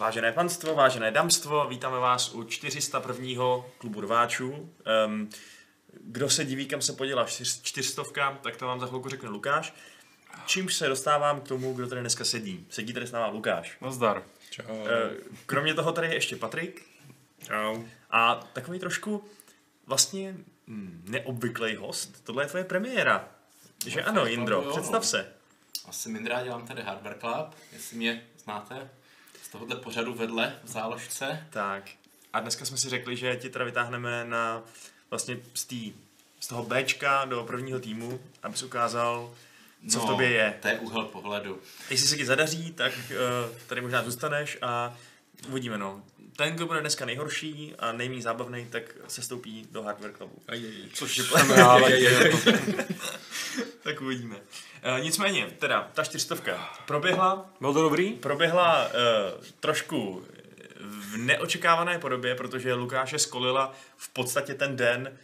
Vážené panstvo, vážené damstvo, vítáme vás u 401. klubu rváčů. Um, kdo se diví, kam se podělá čtyř, čtyřstovka, tak to vám za chvilku řekne Lukáš. Čímž se dostávám k tomu, kdo tady dneska sedí. Sedí tady s náma Lukáš. Nazdar. Čau. Uh, kromě toho tady je ještě Patrik. Čau. A takový trošku vlastně hm, neobvyklý host. Tohle je tvoje premiéra. Že ano, Jindro, představ se. Asi Mindra dělám tady Hardware Club, jestli mě znáte tohohle pořadu vedle v záložce. Tak. A dneska jsme si řekli, že ti teda vytáhneme na vlastně z, tý, z toho Bčka do prvního týmu, abys ukázal, co v tobě je. To je úhel pohledu. Jestli se ti zadaří, tak uh, tady možná zůstaneš a uvidíme, no. Ten, kdo bude dneska nejhorší a nejméně zábavný, tak se stoupí do Hardware Clubu. Což jsem rád, Tak uvidíme. Uh, nicméně, teda, ta čtyřstovka proběhla, Byl to dobrý? proběhla uh, trošku v neočekávané podobě, protože Lukáše skolila v podstatě ten den,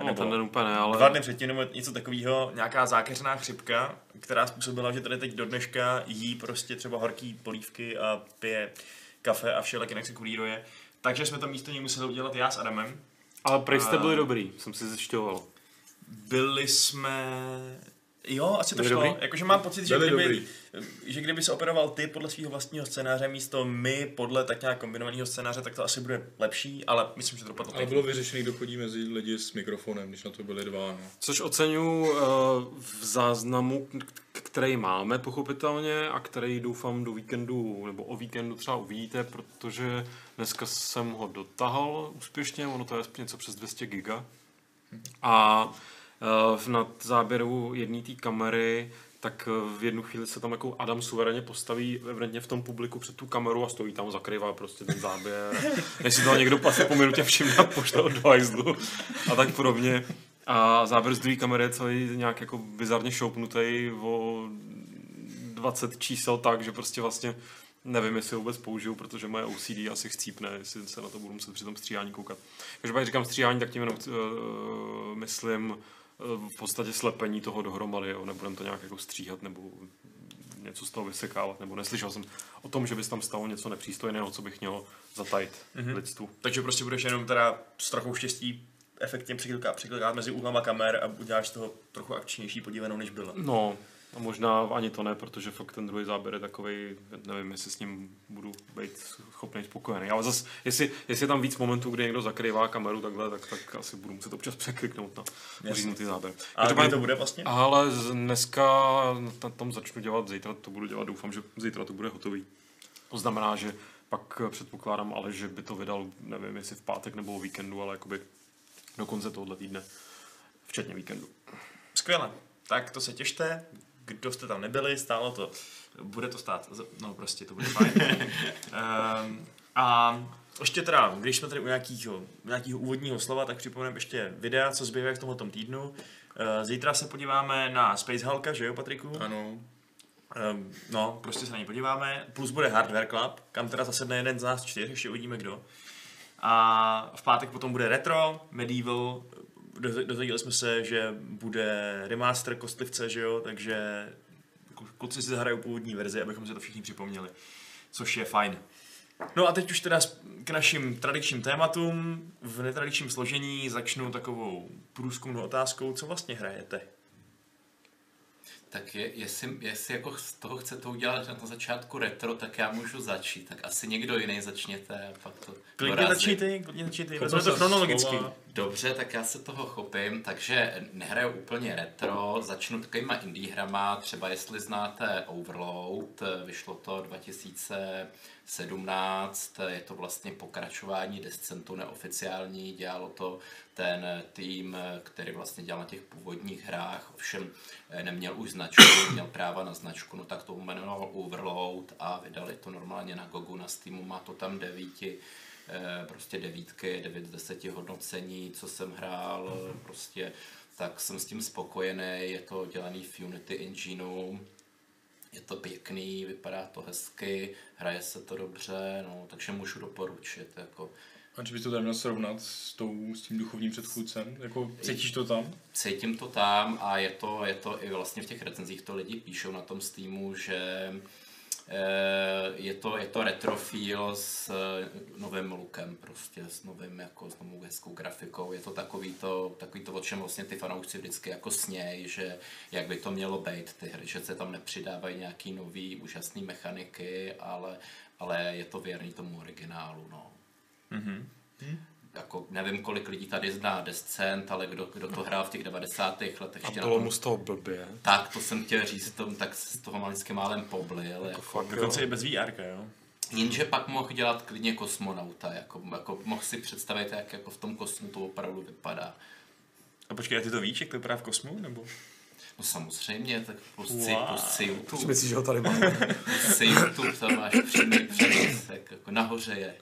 uh, No, ten den úplně ne, ale... dva dny předtím nebo něco takového, nějaká zákeřná chřipka, která způsobila, že tady teď do dneška jí prostě třeba horký polívky a pije kafe a všelek jinak se kulíruje. Takže jsme to místo něj museli udělat já s Adamem. Ale prej jste byli dobrý, jsem si zjišťoval. Byli jsme... Jo, asi to Byli šlo. Jakože mám pocit, že Byli kdyby, dobrý. že kdyby se operoval ty podle svého vlastního scénáře místo my podle tak nějak kombinovaného scénáře, tak to asi bude lepší, ale myslím, že to dopadlo Ale bylo vyřešený, kdo chodí mezi lidi s mikrofonem, když na to byli dva. No. Což oceňuji uh, v záznamu, k- který máme pochopitelně a který doufám do víkendu, nebo o víkendu třeba uvidíte, protože dneska jsem ho dotahal úspěšně, ono to je něco přes 200 giga. A v nad záběru jedné té kamery tak eh, v jednu chvíli se tam jako Adam suverénně postaví evidentně v tom publiku před tu kameru a stojí tam, zakrývá prostě ten záběr. Si to někdo asi po minutě všimne a pošle od hajzlu a tak podobně. A záběr z druhé kamery je celý nějak jako bizarně šoupnutý o 20 čísel tak, že prostě vlastně nevím, jestli ho vůbec použiju, protože moje OCD asi chcípne, jestli se na to budu muset při tom stříhání koukat. Každopádně říkám stříhání, tak tím jenom uh, myslím uh, v podstatě slepení toho dohromady, jo. nebudem to nějak jako stříhat nebo něco z toho vysekávat, nebo neslyšel jsem o tom, že by se tam stalo něco nepřístojného, co bych měl zatajit mm-hmm. lidstvu. Takže prostě budeš jenom teda s trochou štěstí efektně přiklikat, přiklikat mezi úhlama kamer a uděláš z toho trochu akčnější podívanou, než byla. No, a možná ani to ne, protože fakt ten druhý záběr je takový, nevím, jestli s ním budu být schopný spokojený. Ale zase, jestli, jestli je tam víc momentů, kdy někdo zakrývá kameru takhle, tak, tak asi budu muset občas překliknout na uříznutý záběr. A kdy Každopádně- to bude vlastně? ale dneska na tom začnu dělat, zítra to budu dělat, doufám, že zítra to bude hotový. To znamená, že pak předpokládám, ale že by to vydal, nevím, jestli v pátek nebo o víkendu, ale jakoby do konce tohohle týdne, včetně víkendu. Skvěle. Tak to se těšte. Kdo jste tam nebyli, stálo to. Bude to stát. No prostě to bude fajn. um, a ještě teda, když jsme tady u nějakého, nějakého úvodního slova, tak připomeneme ještě videa, co zbývá v tomhle týdnu. Uh, zítra se podíváme na Space Hulka, že jo, Patriku? Ano. Um, no, prostě se na něj podíváme. Plus bude Hardware Club, kam teda zasedne jeden z nás čtyř, ještě uvidíme kdo. A v pátek potom bude Retro, Medieval, Doz- dozvěděli jsme se, že bude remaster kostlivce, že jo, takže kluci si zahrajou původní verzi, abychom si to všichni připomněli, což je fajn. No a teď už teda k našim tradičním tématům. V netradičním složení začnu takovou průzkumnou otázkou, co vlastně hrajete. Tak je, jestli, jestli jako z toho chcete udělat na začátku retro, tak já můžu začít. Tak asi někdo jiný začněte a pak to Klidně začněte, klidně začněte, vezmeme to chronologicky. Dobře, tak já se toho chopím, takže nehraju úplně retro, začnu takovýma indie hrama, třeba jestli znáte Overload, vyšlo to 2017, je to vlastně pokračování Descentu neoficiální, dělalo to ten tým, který vlastně dělal na těch původních hrách, ovšem eh, neměl už značku, měl práva na značku, no tak to jmenoval Overload a vydali to normálně na Gogu, na Steamu, má to tam devíti eh, prostě devítky, 9 z 10 hodnocení, co jsem hrál, prostě tak jsem s tím spokojený, je to dělaný v Unity Engineu, je to pěkný, vypadá to hezky, hraje se to dobře, no, takže můžu doporučit, jako A když bys to tady měl srovnat s, tou, s tím duchovním předchůdcem, jako cítíš to tam? cítím to tam a je to, je to i vlastně v těch recenzích to lidi píšou na tom Steamu, že je to, je to retrofil s eh, novým lookem, prostě s novým, jako s novou hezkou grafikou. Je to takový to, takový to, o čem vlastně ty fanoušci vždycky jako sněj, že jak by to mělo být ty hry, že se tam nepřidávají nějaký nový úžasný mechaniky, ale, ale je to věrný tomu originálu, no. Mhm. Jako, nevím, kolik lidí tady zná Descent, ale kdo, kdo to hrál v těch 90. letech A ještě na bylo tom mu z toho blbě. tak, to jsem chtěl říct, tom, tak z toho maličky málem poblil. Jako, fakt, Dokonce i bez VR, jo? jenže pak mohl dělat klidně kosmonauta, jako, jako mohl si představit, jak jako v tom kosmu to opravdu vypadá. A počkej, a ty to víš, jak to vypadá v kosmu, nebo? No samozřejmě, tak si, Wow. si YouTube, Myslíš, že ho tady máme? si YouTube, tam máš přímý přenos, tak jako nahoře je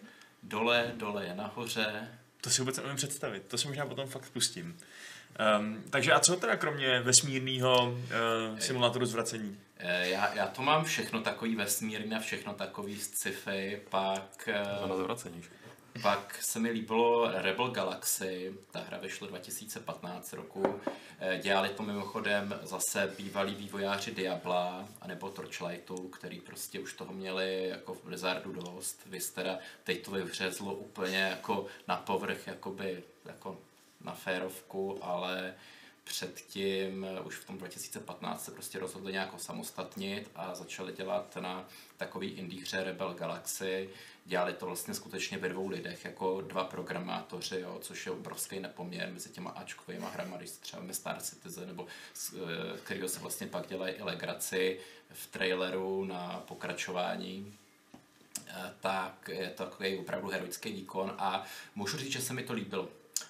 dole, dole je nahoře. To si vůbec nevím představit, to si možná potom fakt pustím. Um, takže a co teda kromě vesmírného uh, simulátoru zvracení? Eh, Já, já to mám všechno takový vesmírný a všechno takový sci-fi, pak... eh, Na zavracení. že? Pak se mi líbilo Rebel Galaxy, ta hra vyšla 2015 roku. Eh, Dělali to mimochodem zase bývalí vývojáři Diabla anebo Torchlightu, který prostě už toho měli jako v Blizzardu dost. Vy teda teď to vyvřezlo úplně jako na povrch, jakoby jako na férovku, ale předtím eh, už v tom 2015 se prostě rozhodli nějak osamostatnit a začali dělat na takový indie hře Rebel Galaxy. Dělali to vlastně skutečně ve dvou lidech, jako dva programátoři, jo, což je obrovský nepoměr mezi těma Ačkovými hrama, když třeba ve Star Citizen, nebo z eh, kterého se vlastně pak dělají i legraci v traileru na pokračování Eh, tak je to takový opravdu heroický výkon a můžu říct, že se mi to líbilo.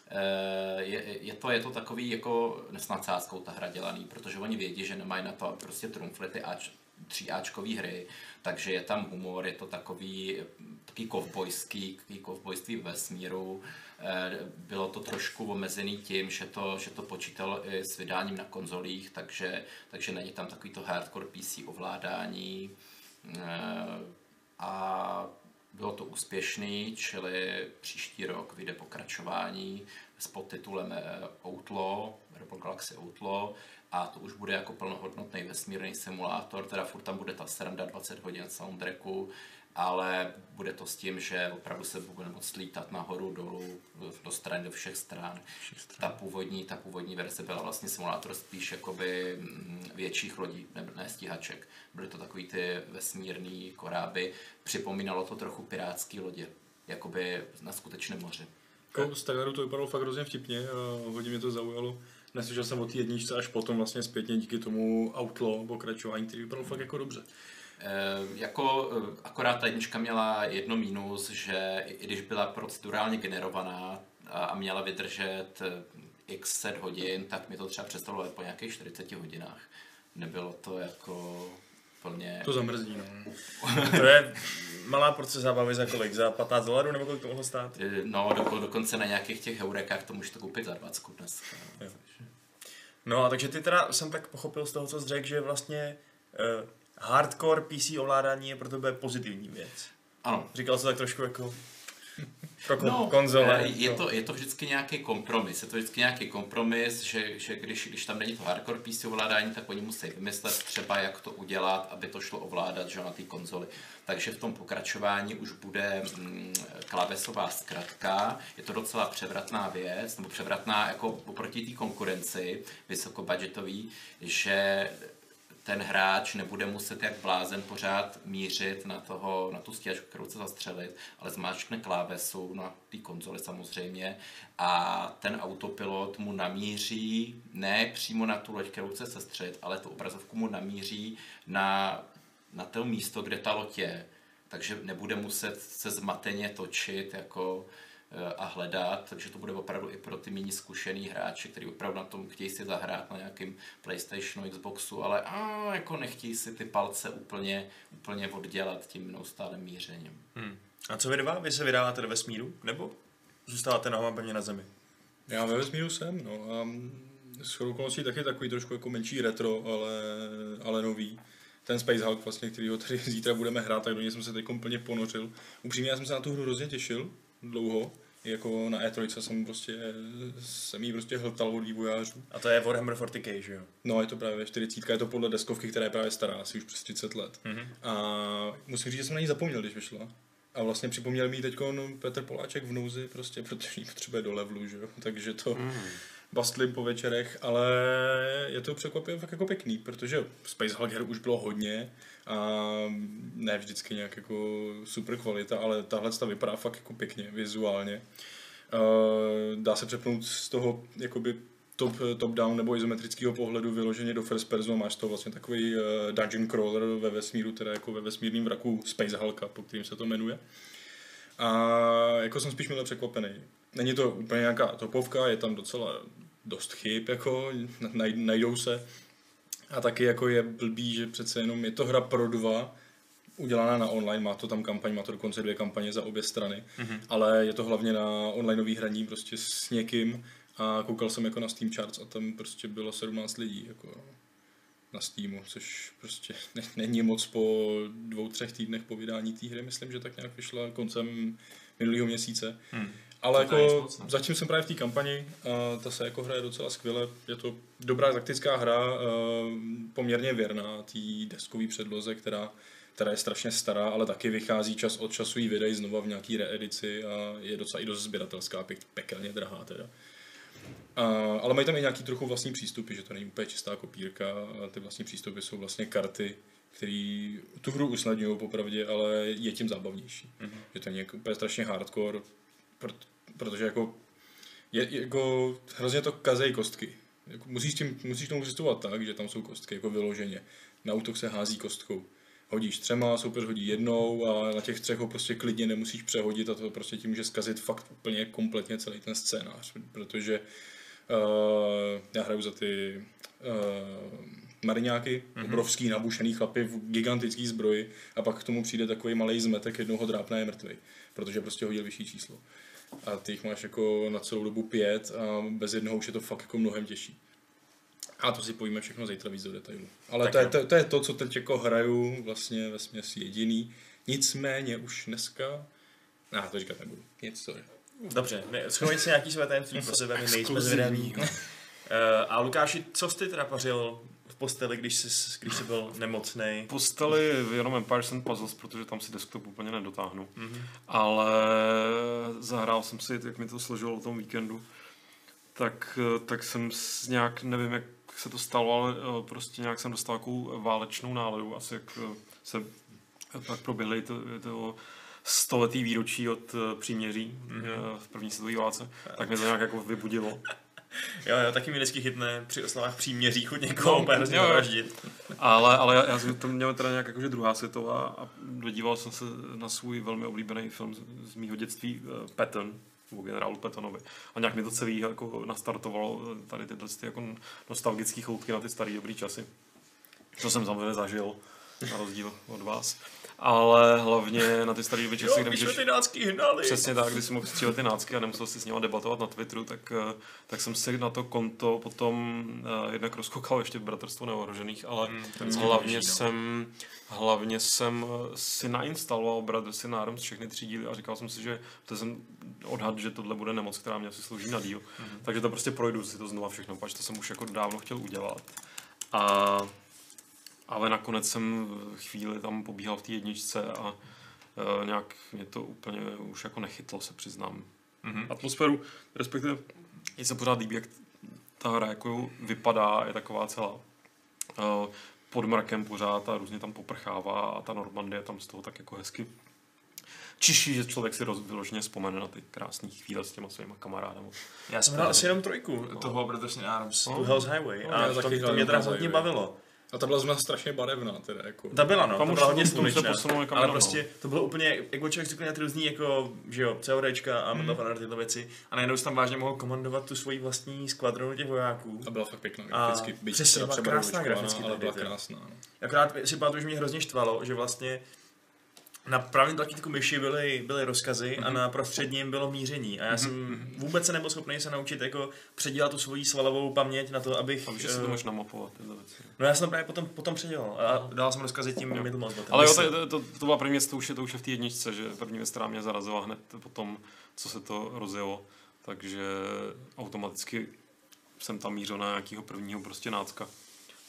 Eh, Je, je, to, je to takový jako nesnadsázkou ta hra dělaný, protože oni vědí, že nemají na to prostě trumfly ty Ač, tříáčkový hry, takže je tam humor, je to takový, takový kovbojský, takový kovbojství ve vesmíru. Eh, Bylo to trošku omezený tím, že to, že to počítalo i s vydáním na konzolích, takže, takže není tam takový to hardcore PC ovládání. Eh, a bylo to úspěšný, čili příští rok vyjde pokračování s podtitulem eh, Outlaw, Rebel Galaxy Outlaw a to už bude jako plnohodnotný vesmírný simulátor, teda furt tam bude ta sranda 20 hodin soundtracku, ale bude to s tím, že opravdu se bude moct lítat nahoru, dolů, do strany, do všech stran. Ta původní, ta původní verze byla vlastně simulátor spíš jakoby mm, větších lodí, ne, ne stíhaček. Byly to takový ty vesmírný koráby. Připomínalo to trochu pirátský lodě, jakoby na skutečném moři. Jako z traileru to vypadalo fakt hrozně vtipně a hodně mě to zaujalo. Neslyšel jsem o té jedničce až potom vlastně zpětně díky tomu Outlaw pokračování, který vypadal fakt jako dobře. Eh, jako eh, akorát ta jednička měla jedno mínus, že i když byla procedurálně generovaná a, a měla vydržet eh, x set hodin, tak mi to třeba představilo po nějakých 40 hodinách. Nebylo to jako plně... To zamrzí, no. To je malá porce zábavy za kolik? Za 15 dolarů nebo kolik to mohlo stát? Eh, No, do, dokonce na nějakých těch heurekách to můžete koupit za 20 dneska. no. Jo. No a takže ty teda jsem tak pochopil z toho, co jsi řekl, že vlastně uh, hardcore PC ovládání je pro tebe pozitivní věc. Ano, Říkal jsi tak trošku jako pro kon- No, konzole. eh, je to, je to vždycky nějaký kompromis. Je to vždycky nějaký kompromis, že, že když, když tam není to hardcore PC ovládání, tak oni musí vymyslet třeba, jak to udělat, aby to šlo ovládat že, na té konzoli. Takže v tom pokračování už bude mm, klávesová zkratka. Je to docela převratná věc, nebo převratná jako oproti té konkurenci vysokobudgetový, že ten hráč nebude muset jak blázen pořád mířit na, toho, na tu stíhačku, kterou chce zastřelit, ale zmáčkne klávesu na té konzoli samozřejmě a ten autopilot mu namíří ne přímo na tu loď, kterou chce sestřelit, ale tu obrazovku mu namíří na, na to místo, kde ta loď je. Takže nebude muset se zmateně točit jako a hledat, takže to bude opravdu i pro ty méně zkušený hráči, kteří opravdu na tom chtějí si zahrát na nějakém PlayStationu, Xboxu, ale a, jako nechtějí si ty palce úplně, úplně oddělat tím neustálým mířením. Hmm. A co vy dva? Vy se vydáváte do vesmíru? Nebo zůstáváte nohama pevně na zemi? Já ve vesmíru jsem, no a s okolností taky takový trošku jako menší retro, ale, ale nový. Ten Space Hulk vlastně, který ho tady zítra budeme hrát, tak do něj jsem se teď úplně ponořil. Upřímně, já jsem se na tu hru hrozně těšil, dlouho. Jako na E3 jsem prostě, jsem jí prostě hltal od vývojářů. A to je Warhammer 40k, že jo? No, je to právě 40, je to podle deskovky, která je právě stará, asi už přes 30 let. Mhm. A musím říct, že jsem na ní zapomněl, když vyšla. A vlastně připomněl mi teď Petr Poláček v nouzi, prostě, protože ji potřebuje do levelu, že jo? Takže to Mm. bastlím po večerech, ale je to překvapivě fakt jako pěkný, protože Space Hulk her už bylo hodně a ne vždycky nějak jako super kvalita, ale tahle ta vypadá fakt jako pěkně vizuálně. Dá se přepnout z toho jakoby top, top down nebo izometrického pohledu vyloženě do first person, máš to vlastně takový uh, dungeon crawler ve vesmíru, teda jako ve vesmírném vraku Space Hulka, po kterým se to jmenuje. A jako jsem spíš mile překvapený. Není to úplně nějaká topovka, je tam docela dost chyb, jako naj, najdou se. A taky jako je blbý, že přece jenom je to hra pro dva, udělaná na online, má to tam kampaň, má to dokonce dvě kampaně za obě strany, mm-hmm. ale je to hlavně na onlineový hraní prostě s někým a koukal jsem jako na Steam Charts a tam prostě bylo 17 lidí jako na Steamu, což prostě ne, není moc po dvou, třech týdnech po vydání té hry, myslím, že tak nějak vyšla koncem minulého měsíce. Hmm. Ale To je jako moc, zatím jsem právě v té kampani, a ta se jako hraje docela skvěle, je to dobrá taktická hra, poměrně věrná té deskové předloze, která, která je strašně stará, ale taky vychází čas od času jí vydají znova v nějaký reedici a je docela i dost sběratelská, pěk, pekelně drahá teda. A, ale mají tam i nějaký trochu vlastní přístupy, že to není úplně čistá kopírka, ty vlastní přístupy jsou vlastně karty, které tu hru usnadňují popravdě, ale je tím zábavnější. Mm-hmm. Že to není jako úplně strašně hardcore, protože jako je, jako hrozně to kazej kostky. Jako musíš, tím, musíš tomu přistupovat tak, že tam jsou kostky jako vyloženě. Na útok se hází kostkou. Hodíš třema, soupeř hodí jednou a na těch třech ho prostě klidně nemusíš přehodit a to prostě ti může zkazit fakt úplně kompletně celý ten scénář, protože uh, já hraju za ty uh, mariňáky, mm-hmm. obrovský nabušený chlapy v gigantický zbroji a pak k tomu přijde takový malý zmetek, jednoho drápne je mrtvý, protože prostě hodil vyšší číslo. A ty jich máš jako na celou dobu pět a bez jednoho už je to fakt jako mnohem těžší. A to si povíme všechno zítra víc do detailu. Ale Tak to je, to, to je to, co teď jako hraju vlastně ve směs jediný. Nicméně už dneska... Ne, to říkat nebudu. Nic, sorry. Dobře, schovej si nějaký své tajemství pro sebe, my nejsme zvědaví. Uh, a Lukáši, co jsi ty teda pařil v posteli, když jsi, když jsi byl nemocnej? Posteli jenom Empires and Puzzles, protože tam si desktop úplně nedotáhnu. Mhm. Ale zahrál jsem si, jak mi to složilo o tom víkendu, tak, tak jsem s nějak, nevím, jak se to stalo, ale eh, prostě nějak jsem dostal takovou válečnou náladu, asi jak eh, se pak proběhly to, to stoletý výročí od eh, příměří mm-hmm. v první světové válce, tak mě to nějak jako vybudilo. Jo, jo, taky mi vždycky chytne při oslavách příměří chuť někoho No, úplně hrozně. Ale, ale já, já jsem to měl teda nějak jakože druhá světová a dodíval jsem se na svůj velmi oblíbený film z, z mýho dětství uh, Patton, nebo generálu Pattonovi. A nějak mi to celý jako nastartovalo eh, tady tyhle ty jako nostalgické choutky na ty staré dobrý časy. To jsem samozřejmě zažil, na rozdíl od vás. Ale hlavně na ty staré Jo, kde jsme můžeš... ty nácky hnali. Přesně tak, když jsem mohl střílet ty nácky a nemusel si s nimi debatovat na Twitteru, tak, eh, tak jsem si na to konto potom uh, jednak rozkoukal ještě v Bratrstvu neohrožených, ale mm, hlavně, no. jsem, hlavně jsem eh, si nainstaloval Brothers in Arms všechny tři díly a říkal jsem si, že to jsem odhad, že tohle bude nemoc, která mě asi slouží na díl. Mhm. Takže to prostě projdu si to znova všechno, protože to jsem už jako dávno chtěl udělat. A, ale nakonec jsem chvíli tam pobíhal v té jedničce a Uh, nějak mě to úplně už jako nechytlo, se přiznám. Mhm. Atmosféru, respektive mně se pořád líbí, jak ta hra jako vypadá, je taková celá uh, pod mrakem pořád a různě tam poprchává a ta Normandie tam z toho tak jako hezky čiší, že člověk si roz, vyloženě vzpomene na ty krásné chvíle s těma svýma kamarádama. Já jsem hrál asi jenom trojku toho Brothers in Arms, No. Hell's Highway. No, A to, taky to mě teda hodně bavilo. A ta byla zrovna strašně barevná, teda jako. Ta byla, no, Tam už byla hodně slunečná. Ale no. prostě to bylo úplně, jak byl člověk zvyklý na ty různý, jako, že jo, CODčka a of Honor tyhle věci. A najednou tam vážně mohl komandovat tu svoji vlastní skvadronu těch vojáků. A byla fakt pěkná A graficky. Byť přesně, byla třeba krásná graficky ale ta byla krásná. no. Akorát si pamatuju, že mě hrozně štvalo, že vlastně na pravém tlačítku myši byly, byly rozkazy Mhm. a na prostředním bylo míření. A já jsem vůbec se nebyl schopný se naučit jako předělat tu svoji svalovou paměť na to, abych... A víš, že si eh, to můžeš namapovat tyhle věci. No já jsem to právě potom, potom předělal a dal jsem rozkazy tím Jo. middle mouse. Ale jo, to, to, to, to byla první věc, to už je, to už je v té jedničce, že první věc, která mě zarazila hned potom, co se to rozjelo. Takže automaticky jsem tam mířil na nějakého prvního prostě nácka.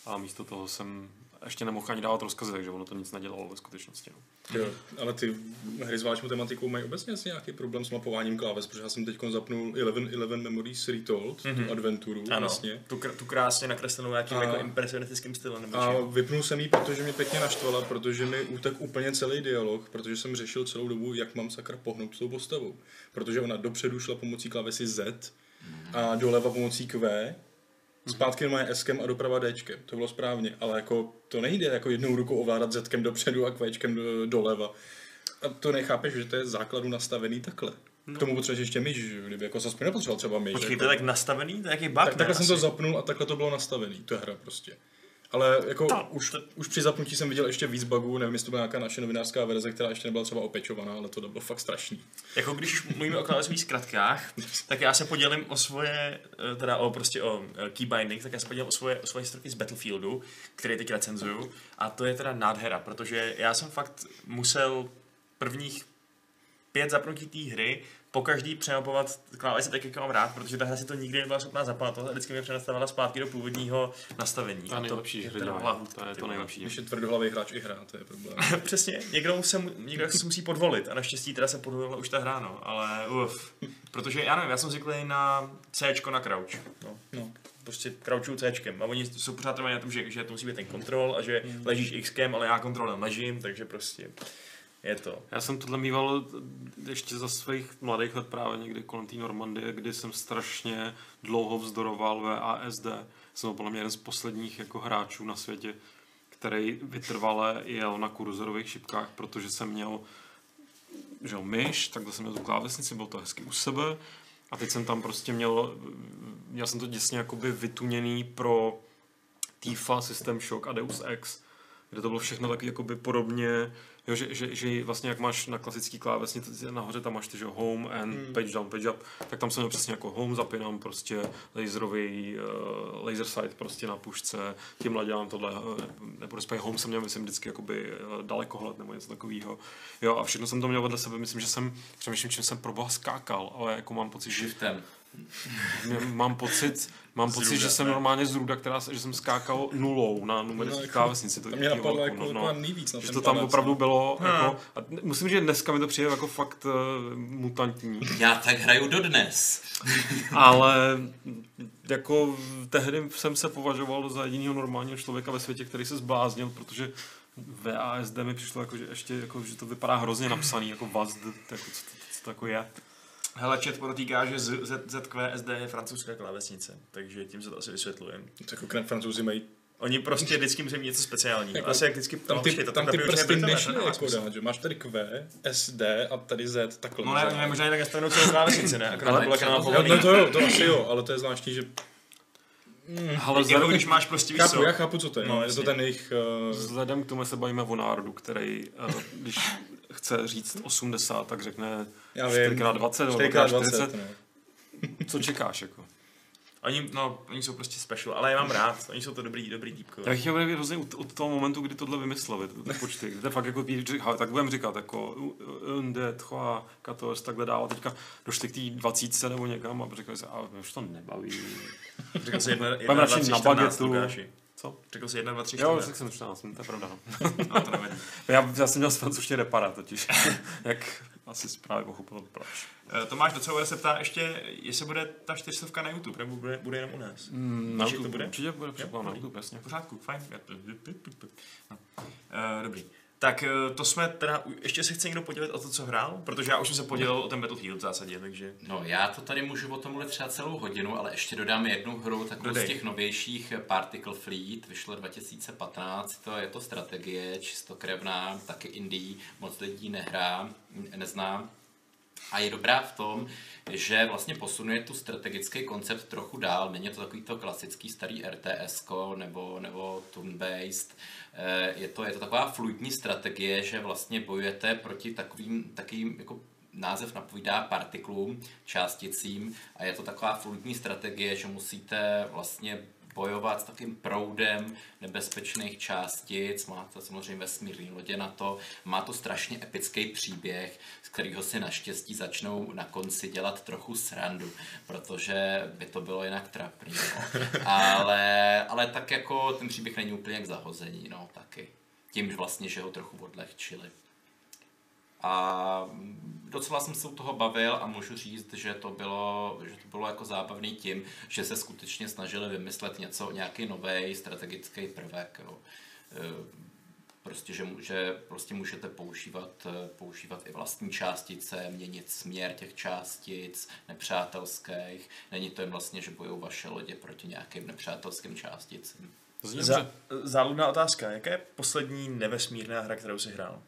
A místo toho jsem ještě nemohl ani dávat rozkazy, takže ono to nic nedělalo ve skutečnosti. No. Jo, ale ty hry s vážnou tematikou mají obecně asi nějaký problém s mapováním kláves, protože já jsem teď zapnul 11, 11 Memories Retold, mm-hmm. tu adventuru Ano, vlastně. tu, kr- tu krásně nakreslenou nějakým A- jako impresionistickým stylem. Nebo A vypnul jsem ji, protože mě pěkně naštvala, protože mi utek úplně celý dialog, protože jsem řešil celou dobu, jak mám sakra pohnout s tou postavou. Protože ona dopředu šla pomocí klávesy Z a doleva pomocí Q, zpátky má S a doprava D. To bylo správně, ale jako to nejde jako jednou rukou ovládat Z dopředu a Q do, doleva. A to nechápeš, že to je základu nastavený takhle. K tomu potřebuješ ještě myš, že kdyby jako zase nepotřeboval třeba myš. Počkej, jako, to je tak nastavený? To je jaký bug, tak, takhle jsem to Asi. zapnul a takhle to bylo nastavený, to je hra prostě. Ale jako To- už, už při zapnutí jsem viděl ještě víc bugů, nevím, jestli to byla nějaká naše novinářská verze, která ještě nebyla třeba opečovaná, ale to bylo fakt strašný. Jako když mluvíme o klávesových zkratkách, tak já se podělím o svoje, eh, teda o prostě o eh, keybinding, tak já se podělím o svoje, o svoje historky z Battlefieldu, který teď recenzuju. A to je teda nádhera, protože já jsem fakt musel prvních pět zapnutí té hry po každý přemapovat klávesy tak, jak mám rád, protože ta hra si to nikdy nebyla schopná zapamatovat a vždycky mě přenastavila zpátky do původního nastavení. To je nejlepší hry teda dělají. hlavu, To je to nejlepší. Když je tvrdohlavý hráč i hra, to je problém. Přesně, někdo se, mu- někdo se musí podvolit a naštěstí teda se podvolila už ta hra, no, ale uf, protože já nevím, já jsem zvyklý na C na crouch, no. No. Prostě crouchuju C a oni jsou pořád trvají na tom, že, že to musí být ten kontrol a že ležíš X, ale já kontrolem ležím, takže prostě je to. Já jsem tohle mýval ještě za svých mladých let právě někdy kolem té Normandie, kdy jsem strašně dlouho vzdoroval VASD. Jsem byl mě jeden z posledních jako hráčů na světě, který vytrvale jel na kurzorových šipkách, protože jsem měl že jo, myš, takhle jsem měl tu klávesnici, bylo to hezky u sebe a teď jsem tam prostě měl, měl jsem to děsně jakoby vytuněný pro Tifa, System Shock a Deus Ex, kde to bylo všechno taky jakoby podobně, jo, že, že, že, vlastně jak máš na klasický klávesnici, nahoře tam máš ty, že jo, home and Hmm. page down, page up, tak tam jsem měl přesně jako home, zapínám prostě laserový uh, laser sight prostě na pušce, tímhle dělám tohle, uh, nebo respektive home jsem měl, myslím, vždycky jakoby uh, dalekohled nebo něco takového. Jo, a všechno jsem to měl vedle sebe, myslím, že jsem, přemýšlím, čím jsem pro boha skákal, ale jako mám pocit, že Shiftem. Mám pocit, mám pocit, že jsem normálně z ruda, která, že jsem skákal nulou na numerické No, jako- klávesnici. To mě napadlo jo, jako, no, jako no. nejvíc na Že to tam palec, opravdu no. bylo, jako, a musím říct, že dneska mi to přijde jako fakt uh, mutantní, Já tak hraju dodnes. ale jako tehdy jsem se považoval za jediného normálního člověka ve světě, který se zbláznil, protože VASD mi přišlo jako, že ještě jako, že to vypadá hrozně napsaný, jako VASD, jako, co, to, co to jako je. Hele, chat podotýká, že Z- Z- ZQSD je francouzská klávesnice, takže tím se to asi vysvětlujem. Jako kre- francouzi mají, Oni prostě vždycky musí mít něco speciálního. Jako, Asi jak vždycky tam no, ty, to tam ty prsty nešly jako dát, že máš tady Q, SD a tady Z, takhle. No ne, možná. jinak nastavenou celou klávesnici, ne? Akorát to jako to- No, no to jo, to asi jo, ale to je zvláštní, že Ale Jako vzhledem, když máš prostě víš chápu, já chápu, co to je, No, no, je to ten jejich, uh, vzhledem k tomu se bavíme o národu, který, uh, když chce říct 80, tak řekne já vím, 4x20 nebo 4x20, 40. no. Co čekáš jako? Oni, no, oni jsou prostě special, ale já mám rád, oni jsou to dobrý, dobrý týpko. Já bych chtěl vědět hrozně od, od toho momentu, kdy tohle vymysleli, ty, ty počty. Je fakt jako, říká, tak budeme říkat, jako un, de, trois, quatorze, takhle dál. A teďka došli k té dvacítce nebo někam a řekli si, a mě už to nebaví. Řekl jsi jedna, jedna, Budeme dva, radši tři, na 14, bagetu. Lukáši. Co? Řekl jsi jedna, dva, tři, Jo, čtrnáct. řekl jsem 14, to je pravda. No. No, to nevadí. Já, já jsem měl z francouzštiny repara totiž, jak asi právě pochopil proč. Eh, Tomáš docela se ptá ještě, jestli bude ta čtyřstovka na YouTube, nebo bude, bude jenom u nás. Mm, na jak to YouTube, bude? Určitě bude předpokládám na. YouTube, jasně. V pořádku, fajn. No. Uh, dobrý. Tak eh, to jsme teda, ještě se chce někdo podělit o to, co hrál? Protože já už jsem se podělil o ten Battlefield v zásadě, takže... No, já to tady můžu o tom mluvit třeba celou hodinu, ale ještě dodám jednu hru, takovou Dodej. z těch novějších Particle Fleet, vyšlo 2015, to je to strategie, čistokrevná, taky indie, moc lidí nehrá, nezná. A je dobrá v tom, že vlastně posunuje tu strategický koncept trochu dál. Není to takový to klasický starý RTS nebo, nebo turn-based. Eh, je to, je to taková fluidní strategie, že vlastně bojujete proti takovým, takovým jako název napovídá partiklům, částicím a je to taková fluidní strategie, že musíte vlastně bojovat s takým proudem nebezpečných částic, má to samozřejmě vesmírný lodě na to, má to strašně epický příběh, z kterého si naštěstí začnou na konci dělat trochu srandu, protože by to bylo jinak trapný, no. ale, ale tak jako ten příběh není úplně k zahození, no, taky. Tím vlastně, že ho trochu odlehčili. A docela jsem se u toho bavil a můžu říct, že to bylo, že to bylo jako zábavný tím, že se skutečně snažili vymyslet něco, nějaký nový strategický prvek. Jo. E, prostě, že, že prostě můžete používat, používat i vlastní částice, měnit směr těch částic nepřátelských. Není to jen vlastně, že bojou vaše lodě proti nějakým nepřátelským částicím. Za, záludná otázka. Jaká je poslední nevesmírná hra, kterou jsi hrál?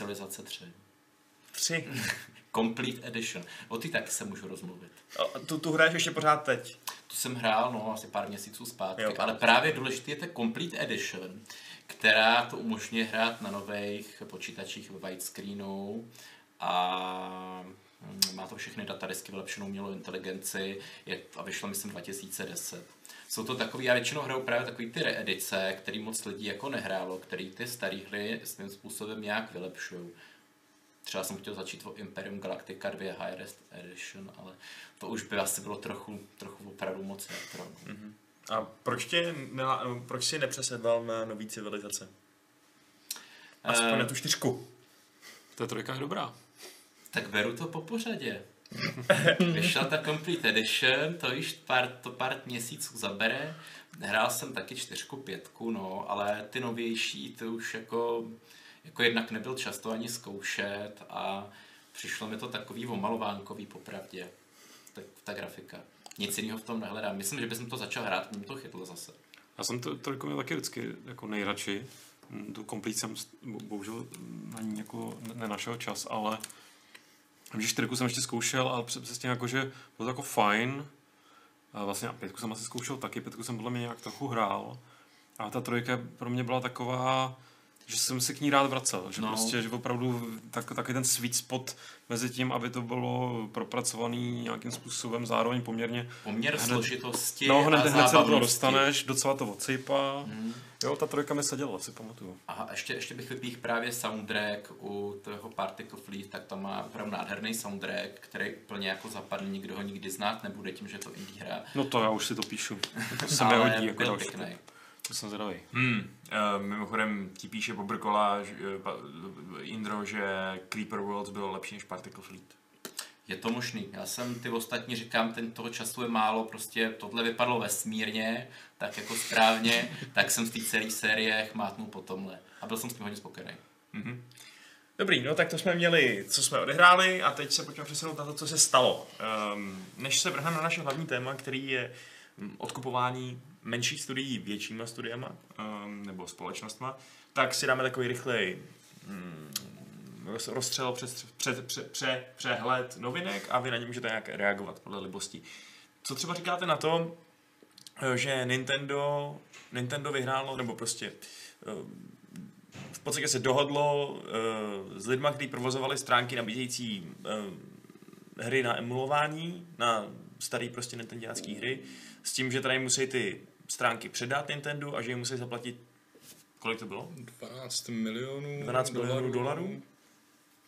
Civilizace 3. 3. Complete Edition. O ty taky se můžu rozmluvit. A tu, tu hraješ ještě pořád teď? Tu jsem hrál, no, asi pár měsíců zpátky. Jo, ale právě důležitý je ta Complete Edition, která to umožňuje hrát na nových počítačích ve widescreenu a hm, má to všechny datadisky, vylepšenou umělou inteligenci je, a vyšlo myslím 2010 jsou to takový, já většinou hraju právě takový ty reedice, který moc lidí jako nehrálo, který ty staré hry svým způsobem nějak vylepšují. Třeba jsem chtěl začít o Imperium Galactica 2 High Rest Edition, ale to už by asi bylo trochu, trochu opravdu moc retro. Mm-hmm. A proč, tě, ne, proč jsi nepřesedlal na nový civilizace? Aspoň uh, na tu čtyřku. Ta trojka je dobrá. Tak beru to po pořadě. Vyšla ta Complete Edition, to již pár, to pár měsíců zabere. Hrál jsem taky čtyřku, pětku, no, ale ty novější, ty už jako, jako jednak nebyl často ani zkoušet a přišlo mi to takový omalovánkový popravdě, tak, ta grafika. Nic jiného v tom nehledám. Myslím, že bych to začal hrát, mě to chytlo zase. Já jsem to, to měl taky vždycky jako nejradši. Tu Complete jsem bohužel na ní jako nenašel čas, ale Vím, že čtyřku jsem ještě zkoušel, ale přesně jako, že bylo to jako fajn. A vlastně a pětku jsem asi zkoušel taky, pětku jsem podle mě nějak trochu hrál. A ta trojka pro mě byla taková, že jsem se k ní rád vracel. Že no. prostě, že opravdu tak, taky ten sweet spot mezi tím, aby to bylo propracovaný nějakým způsobem, zároveň poměrně... Poměr hned, složitosti No, hned, hned se toho dostaneš, docela to odsejpá. Hmm. Jo, ta trojka mi seděla, si pamatuju. A ještě, ještě bych vypích právě soundtrack u toho Particle Fleet, tak to má opravdu nádherný soundtrack, který úplně jako zapadne, nikdo ho nikdy znát nebude tím, že to indie hra. No to já už si to píšu. To se mi hodí jako byl pěkný. To jsem zvědavý. Hmm. Uh, mimochodem ti píše Pobrkola, že, uh, Indro, že Creeper Worlds bylo lepší než Particle Fleet. Je to možný. Já jsem ty ostatní říkám, ten toho času je málo, prostě tohle vypadlo vesmírně, tak jako správně, tak jsem z té celé série chmátnul po tomhle. A byl jsem s tím hodně spokojený. Mm-hmm. Dobrý, no tak to jsme měli, co jsme odehráli a teď se pojďme přesunout na to, co se stalo. Um, než se vrhneme na naše hlavní téma, který je hm, odkupování menších studií většíma studiama um, nebo společnostma, tak si dáme takový rychlej um, rozstřel přes, před, před, pře, přehled novinek a vy na ně můžete nějak reagovat podle libosti. Co třeba říkáte na to, že Nintendo, Nintendo vyhrálo, nebo prostě um, v podstatě se dohodlo uh, s lidmi, kteří provozovali stránky nabízející hry na emulování, na starý prostě nintendiácký hry, s tím, že tady musí ty stránky předat Nintendo a že jim musí zaplatit kolik to bylo? 12 milionů 12 milionů dolarů?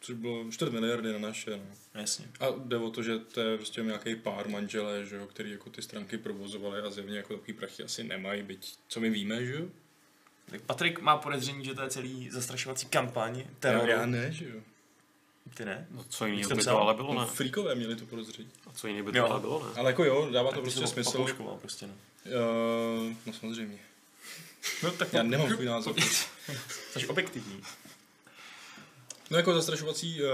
Což bylo 4 miliardy na naše. No. Jasně. A jde o to, že to je prostě nějaký pár manželé, že jo, který jako ty stránky provozovali a zjevně jako takový prachy asi nemají, byť co my víme, že jo? Tak Patrik má podezření, že to je celý zastrašovací kampaň. Já, já ne, že jo. Ty ne? No co jiného by to ale bylo, ne? Fríkové měli to podezření. A co jiného by to ale bylo, ne? Ale jako jo, dává to tak prostě smysl. prostě, no. Uh, no samozřejmě. No tak Já nemám svůj názor. Jsi objektivní. No jako zastrašovací uh,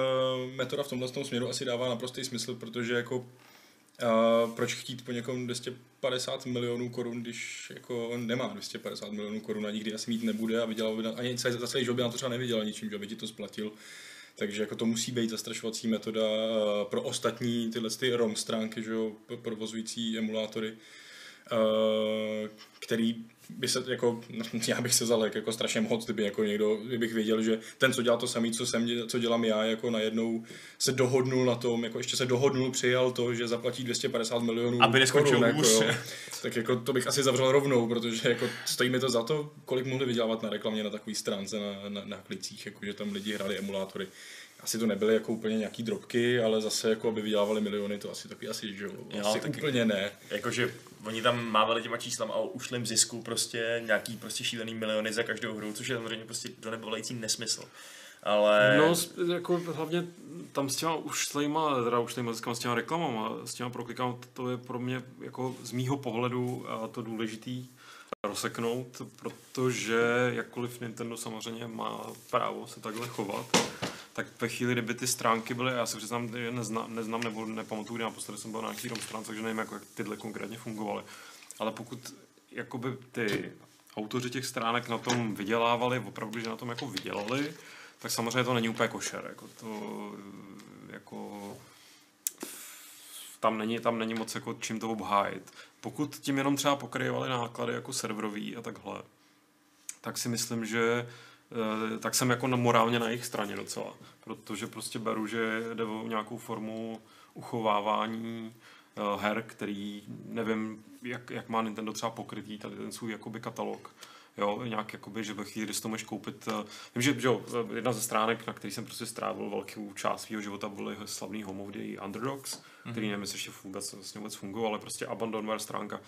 metoda v tomhle tom směru asi dává naprostý smysl, protože jako uh, proč chtít po někom 250 milionů korun, když jako on nemá 250 milionů korun a nikdy asi mít nebude a vydělal by na, ani celý, za celý život by na to třeba nevydělal ničím, že by ti to splatil Takže jako to musí být zastrašovací metoda eh, pro ostatní tyhle ty ROM stránky, že jo, provozující emulátory, eh, který by se jako, já bych se zalek jako strašně moc, kdyby jako někdo, kdybych věděl, že ten, co dělá to samý, co, jsem, co dělám já, jako najednou se dohodnul na tom, jako ještě se dohodnul, přijal to, že zaplatí 250 milionů Aby neskončil korun, jako, hůř. jo. tak jako to bych asi zavřel rovnou, protože jako stojí mi to za to, kolik mohli vydělávat na reklamě na takové stránce na, na, na klicích, jako že tam lidi hráli emulátory. Asi to nebyly jako úplně nějaký drobky, ale zase jako aby vydělávali miliony, to asi taky asi, že jo, asi taky. úplně ne. Jakože oni tam mávali těma číslama o ušlém zisku prostě nějaký prostě šílený miliony za každou hru, což je samozřejmě prostě do nebolající nesmysl. Ale... No, jako hlavně tam s těma ušlejma, teda ušlejma ziskama, s těma reklamama, s těma proklikama, to- to je pro mě jako z mýho pohledu a to důležitý rozseknout, protože jakkoliv Nintendo samozřejmě má právo se takhle chovat, tak ve chvíli, kdyby ty stránky byly, já se přiznám, že neznám, neznám nebo nepamatuju, kdy naposledy jsem byl na nějaký stránce, takže nevím, jako, jak tyhle konkrétně fungovaly. Ale pokud jakoby ty autoři těch stránek na tom vydělávali, opravdu, že na tom jako vydělali, tak samozřejmě to není úplně košer. Jako to, jako, tam není, tam není moc jako čím to obhájit. Pokud tím jenom třeba pokryvali náklady jako serverový a takhle, tak si myslím, že tak jsem jako na morálně na jejich straně docela. Protože prostě beru, že jde o nějakou formu uchovávání eh, her, který nevím, jak, jak má Nintendo třeba pokrytý tady ten svůj jakoby katalog. Jo, nějak jakoby, že ve chvíli, kdy si to můžeš koupit, eh, vím, že, že jo, eh, jedna ze stránek, na který jsem prostě strávil velkou část svého života, byly slavný home of the Underdogs, mm-hmm. který nevím, jestli ještě vůbec, vlastně vůbec fungoval, ale prostě Abandonware stránka,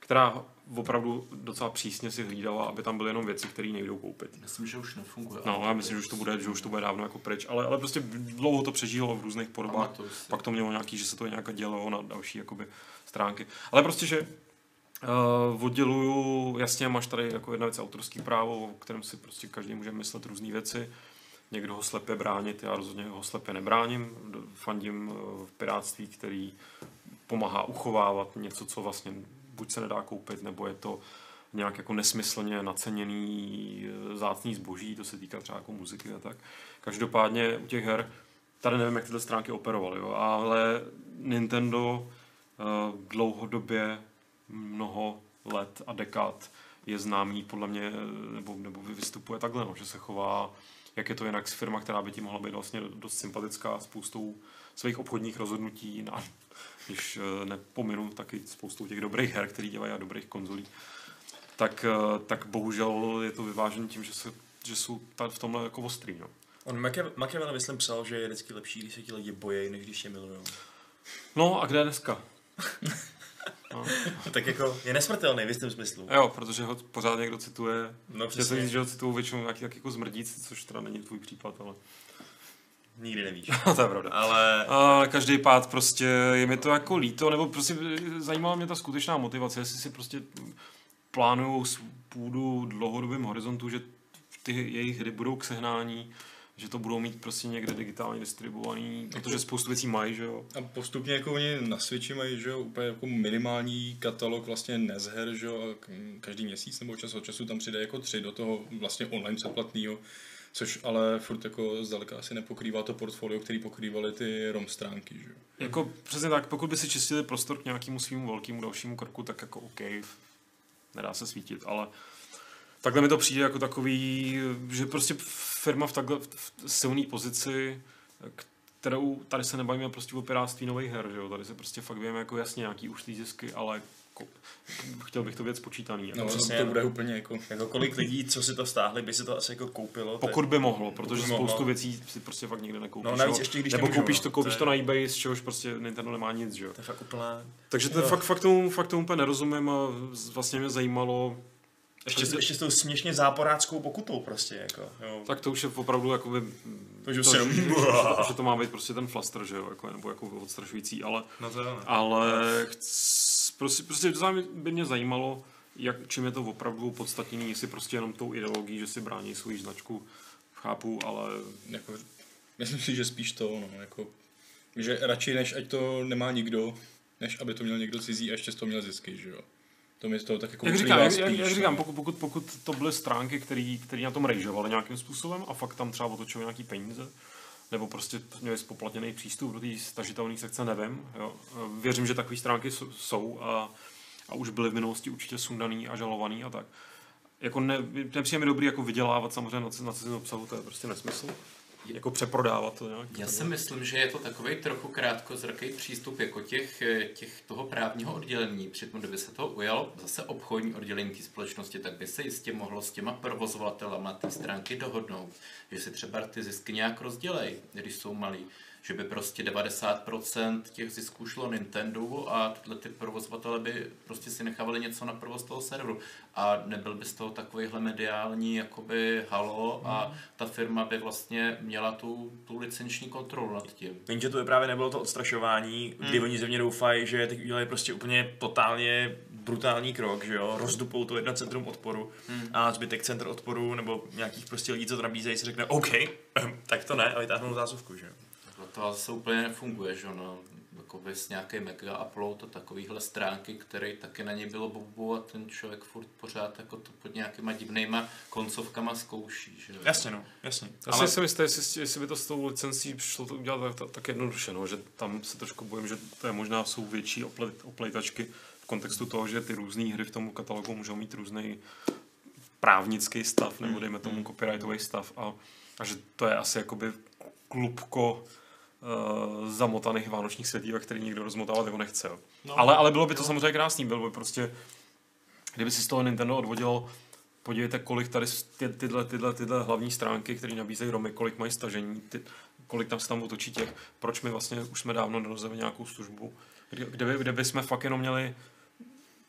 která opravdu docela přísně si hlídala, aby tam byly jenom věci, které nejdou koupit. Myslím, že už nefunguje. No, já myslím, že už to bude, že už to bude dávno jako pryč, ale, ale prostě dlouho to přežilo v různých podobách. Si. Pak to mělo nějaký, že se to nějak dělo na další jakoby, stránky. Ale prostě, že uh, odděluju, jasně máš tady jako jedna věc autorský právo, o kterém si prostě každý může myslet různé věci. Někdo ho slepě bránit, já rozhodně ho slepě nebráním. Fandím eh, v piráctví, který pomáhá uchovávat něco, co vlastně buď se nedá koupit, nebo je to nějak jako nesmyslně naceněný eh, zácný zboží, to se týká třeba jako muziky a tak. Každopádně u těch her, tady nevím, jak tyhle stránky operovaly, jo, ale Nintendo eh, dlouhodobě mnoho let a dekád je známý podle mě, eh, nebo, nebo vystupuje takhle, no, že se chová, jak je to jinak s firma, která by ti mohla být vlastně dost sympatická spoustou svých obchodních rozhodnutí, na, když eh, nepominu taky spoustou těch dobrých her, který dělají a dobrých konzolí, tak, eh, tak bohužel je to vyvážen tím, že, se, že jsou v tomhle jako ostrý. No. On Machiavelli, myslím, psal, že je vždycky lepší, když se ti lidi bojejí, než když je milujou. no a kde je dneska? No. tak jako je nesmrtelný v jistém smyslu. Jo, protože ho pořád někdo cituje. No Chtěl jsem říct, že ho citují většinou nějaký tak jako zmrdící, což teda není tvůj případ, ale nikdy nevíš. to je pravda. Ale Ale každý pád prostě je mi to jako líto, nebo prostě zajímala mě ta skutečná motivace, jestli si prostě plánují půdu dlouhodobým horizontu, že ty jejich hry budou k sehnání, že to budou mít prostě někde digitálně distribuovaný, protože spoustu věcí mají, že jo. A postupně jako oni na Switchi mají, že jo, úplně jako minimální katalog vlastně nezher, že jo, a každý měsíc nebo čas od času tam přijde jako tři do toho vlastně online předplatného, což ale furt jako zdaleka asi nepokrývá to portfolio, který pokrývaly ty ROM stránky, že. Jako přesně tak, pokud by si čistili prostor k nějakému svýmu velkému dalšímu kroku, tak jako OK, nedá se svítit, ale takhle mi to přijde jako takový, že prostě firma v takhle v silné pozici, kterou tady se nebavíme prostě o piráctví nových her, že jo? tady se prostě fakt víme jako jasně nějaký ušlý zisky, ale chtěl bych to věc počítaný. Jako. No, přesně, to no. bude úplně jako... jako kolik lidí, co si to stáhli, by si to asi jako koupilo. to Pokud by mohlo, protože by spoustu mohlo. věcí si prostě fakt nikdy nekoupíš. No, navíc ještě když Nebo nemůžou, koupíš no. to, koupíš To to, je- na eBay, z čehož prostě Nintendo nemá nic, že jo. To je fakt úplná... Takže to Jo. fakt, fakt, tomu, fakt tomu úplně nerozumím a vlastně mě zajímalo, Ještě, ještě s tou směšně záporáckou pokutou prostě, jako, jo. tak to už je opravdu jakoby, To, že to, si že, že, že, to má být prostě ten flaster, že jo, jako, nebo jako odstrašující, ale, No to jo. no. ale chc, prostě, prostě to by mě zajímalo, jak, čím je to opravdu opodstatněný, jestli prostě jenom tou ideologií, že si brání svou značku, chápu, ale jako, myslím si, že spíš to, no, jako, že radši než ať to nemá nikdo, než aby to měl někdo cizí a ještě z toho měl zisky, že jo. To mi z toho tak jako Jak říkám, jak, jak, jak no. říkám pokud, pokud, pokud to byly stránky, které na tom rejžovaly nějakým způsobem a fakt tam třeba otočili nějaký peníze, nebo prostě měli spoplatněný přístup do té stažitelné sekce, nevím. Jo. Věřím, že takové stránky jsou- a, a už byly v minulosti určitě sundaný a žalovaný a tak. Jako ne, nepřijde dobrý jako vydělávat samozřejmě na, na cizím obsahu, to je prostě nesmysl. Jako přeprodávat to nějak. Já si myslím, že je to takový trochu krátkozraký přístup jako těch, těch toho právního oddělení. Přitom, kdyby se to ujalo zase obchodní oddělení té společnosti, tak by se jistě mohlo s těma provozovatelama té stránky dohodnout, že si třeba ty zisky nějak rozdělej, když jsou malí. Že by prostě 90% těch zisků šlo Nintendo a tyhle ty provozovatele by prostě si nechávali něco na provoz toho serveru. A nebyl by z toho takovýhle mediální jakoby halo a ta firma by vlastně měla tu, tu licenční kontrolu nad tím. Jenže to by právě nebylo to odstrašování, kdy Hmm. oni zevně doufají, že teď udělají prostě úplně totálně brutální krok, že jo, rozdupou to jedno centrum odporu Hmm. a zbytek centr odporu nebo nějakých prostě lidí, co to nabízejí, si řekne OK, tak to ne a vytáhnou zásuvku, že jo. To zase úplně nefunguje, že ono, jakoby s nějaký mega upload a takovýhle stránky, který taky na něj bylo bobu a ten člověk furt pořád jako to pod nějakýma divnýma koncovkama zkouší, že jo. Jasně no, jasně. Já si jsem jistý, jestli, jestli by to s tou licencí šlo to udělat tak, tak, jednoduše, no, že tam se trošku bojím, že to je možná jsou větší ople, oplejtačky v kontextu toho, že ty různé hry v tom katalogu můžou mít různý právnický stav, nebo dejme tomu copyrightový stav a, a že to je asi jakoby klubko uh, zamotaných vánočních světívek, který nikdo rozmotávat jako nechce. Jo. No, ale, ale bylo by to samozřejmě krásný, bylo by prostě, kdyby si z toho Nintendo odvodilo podívejte, kolik tady ty, tyhle, tyhle, tyhle hlavní stránky, které nabízejí Romy, kolik mají stažení, ty, kolik tam se tam otočí těch, proč my vlastně už jsme dávno nerozjeli nějakou službu, kde, kde, by, kde by jsme fakt jenom měli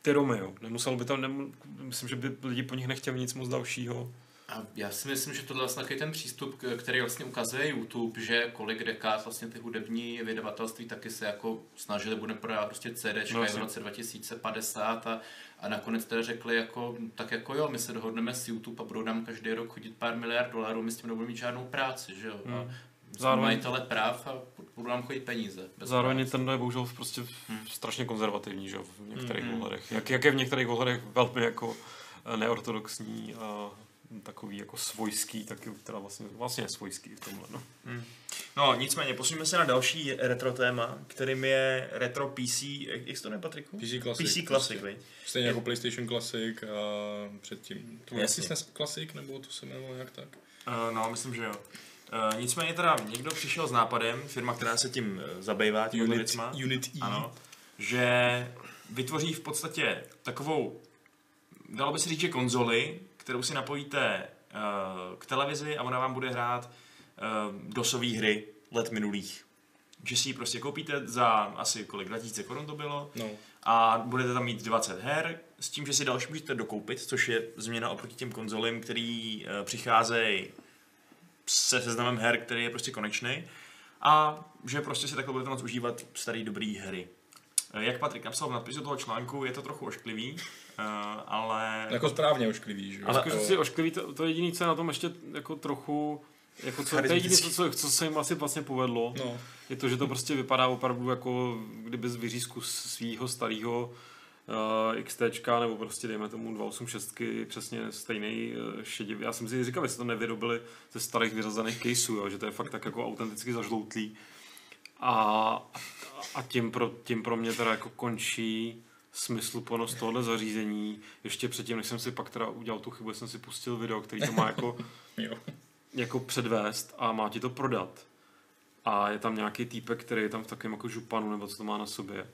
ty Romy, jo. Nemuselo by tam, nem, myslím, že by lidi po nich nechtěli nic moc dalšího. A já si myslím, že tohle je vlastně ten přístup, který vlastně ukazuje YouTube, že kolik dekád vlastně ty hudební vydavatelství taky se jako snažili budeme prodávat prostě CDčka No, no, v roce 2050 a, a nakonec teda řekli jako, tak jako jo, my se dohodneme s YouTube a budou nám každý rok chodit pár miliard dolarů, my s tím nebudeme mít žádnou práci, že jo. Hmm. A Zároveň- majitele práv a budou nám chodit peníze. Zároveň práce. Nintendo je bohužel prostě strašně konzervativní, že jo, v některých Hmm. ohledech. Jak, jak je v některých ohledech velmi jako eh, neortodoxní a takový jako svojský, tak je teda vlastně, vlastně svojský v tomhle, no. No, nicméně, posuneme se na další retro téma, kterým je retro PC, jak jak se to jmenuje, Patriku? PC Classic. PC Classic, prostě. Stejně jako PlayStation Classic a předtím. To byl Jasně. Jasně. Classic, nebo to se jmenovalo nějak tak? Uh, no, myslím, že jo. Uh, nicméně teda někdo přišel s nápadem, firma, která se tím uh, zabývá, těmi Unit, věcma, Unit E. ano, že vytvoří v podstatě takovou, dalo by se říct, že konzoli, kterou si napojíte uh, k televizi a ona vám bude hrát uh, dosové hry let minulých. Že si ji prostě koupíte za asi kolik, 2000 korun to bylo, No. a budete tam mít 20 her, s tím, že si další můžete dokoupit, což je změna oproti těm konzolím, který uh, přicházejí se seznamem her, který je prostě konečný. A že prostě si takhle budete moct užívat starý dobrý hry. Eh, Jak Patrik napsal v nadpisu toho článku, je to trochu ošklivý, eh, ale... Jako správně ošklivý, že jo? Ale- Jako- si ošklivý, to, to jediné, co je na tom ještě jako trochu, jako co, to je jediné, co, co, co se jim asi vlastně povedlo, No, je to, že to prostě vypadá opravdu jako kdyby z vyřízku svého starého uh, XT, nebo prostě dejme tomu 286, přesně stejný uh, šedivý. Já jsem si říkal, jestli to nevyrobili ze starých vyřazených caseů, jo, že to je fakt tak jako autenticky zažloutlý. A, a tím, pro, tím pro mě teda jako končí smysluplnost tohohle zařízení. Ještě předtím, než jsem si pak teda udělal tu chybu, jsem si pustil video, který to má jako jako předvést a má ti to prodat. A je tam nějaký týpek, který je tam v takovém jako županu, nebo co to má na sobě.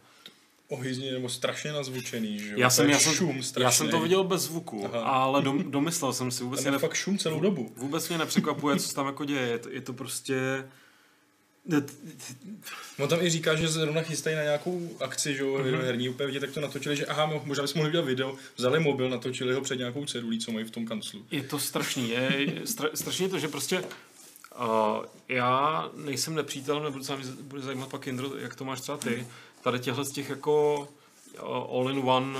Ohyzně nebo strašně nazvučený, že jo? Já jsem, já, jsem, šum já jsem to viděl bez zvuku, Aha. ale dom, domyslel jsem si, vůbec mě, je ne, fakt šum celou dobu. vůbec mě nepřekvapuje, co se tam jako děje. Je to, je to prostě... On tam i říká, že zrovna chystají na nějakou akci, že jo, Mhm. mm-hmm. herní úplně vidět, tak to natočili, že aha, mo- možná bychom mohli udělat video, vzali mobil, natočili ho před nějakou cedulí, co mají v tom kanclu. Je to strašný. Je, je stra, strašně to, že prostě uh, já nejsem nepřítel, nebo se mi bude zajímat pak Jindro, jak to máš třeba ty. Tady těchhle z těch jako uh, all-in-one uh,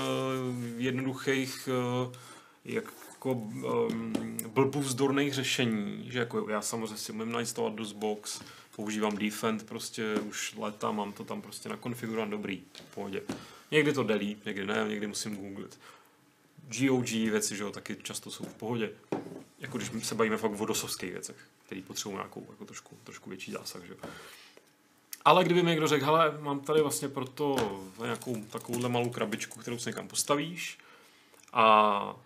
jednoduchých uh, jako um, blbůvzdorných řešení, že jako já samozřejmě si umím nainstalovat DOSBox, používám Defend prostě už léta, mám to tam prostě nakonfigurovat dobrý, v pohodě. Někdy to jde líp, někdy ne, někdy musím googlit. GOG věci, že jo, taky často jsou v pohodě. jako když se bavíme fakt o dosovských věcech, který potřebují nějakou jako trošku, trošku větší zásah. Že? Ale kdyby mi někdo řekl, hele, mám tady vlastně proto nějakou takovouhle malou krabičku, kterou si někam postavíš a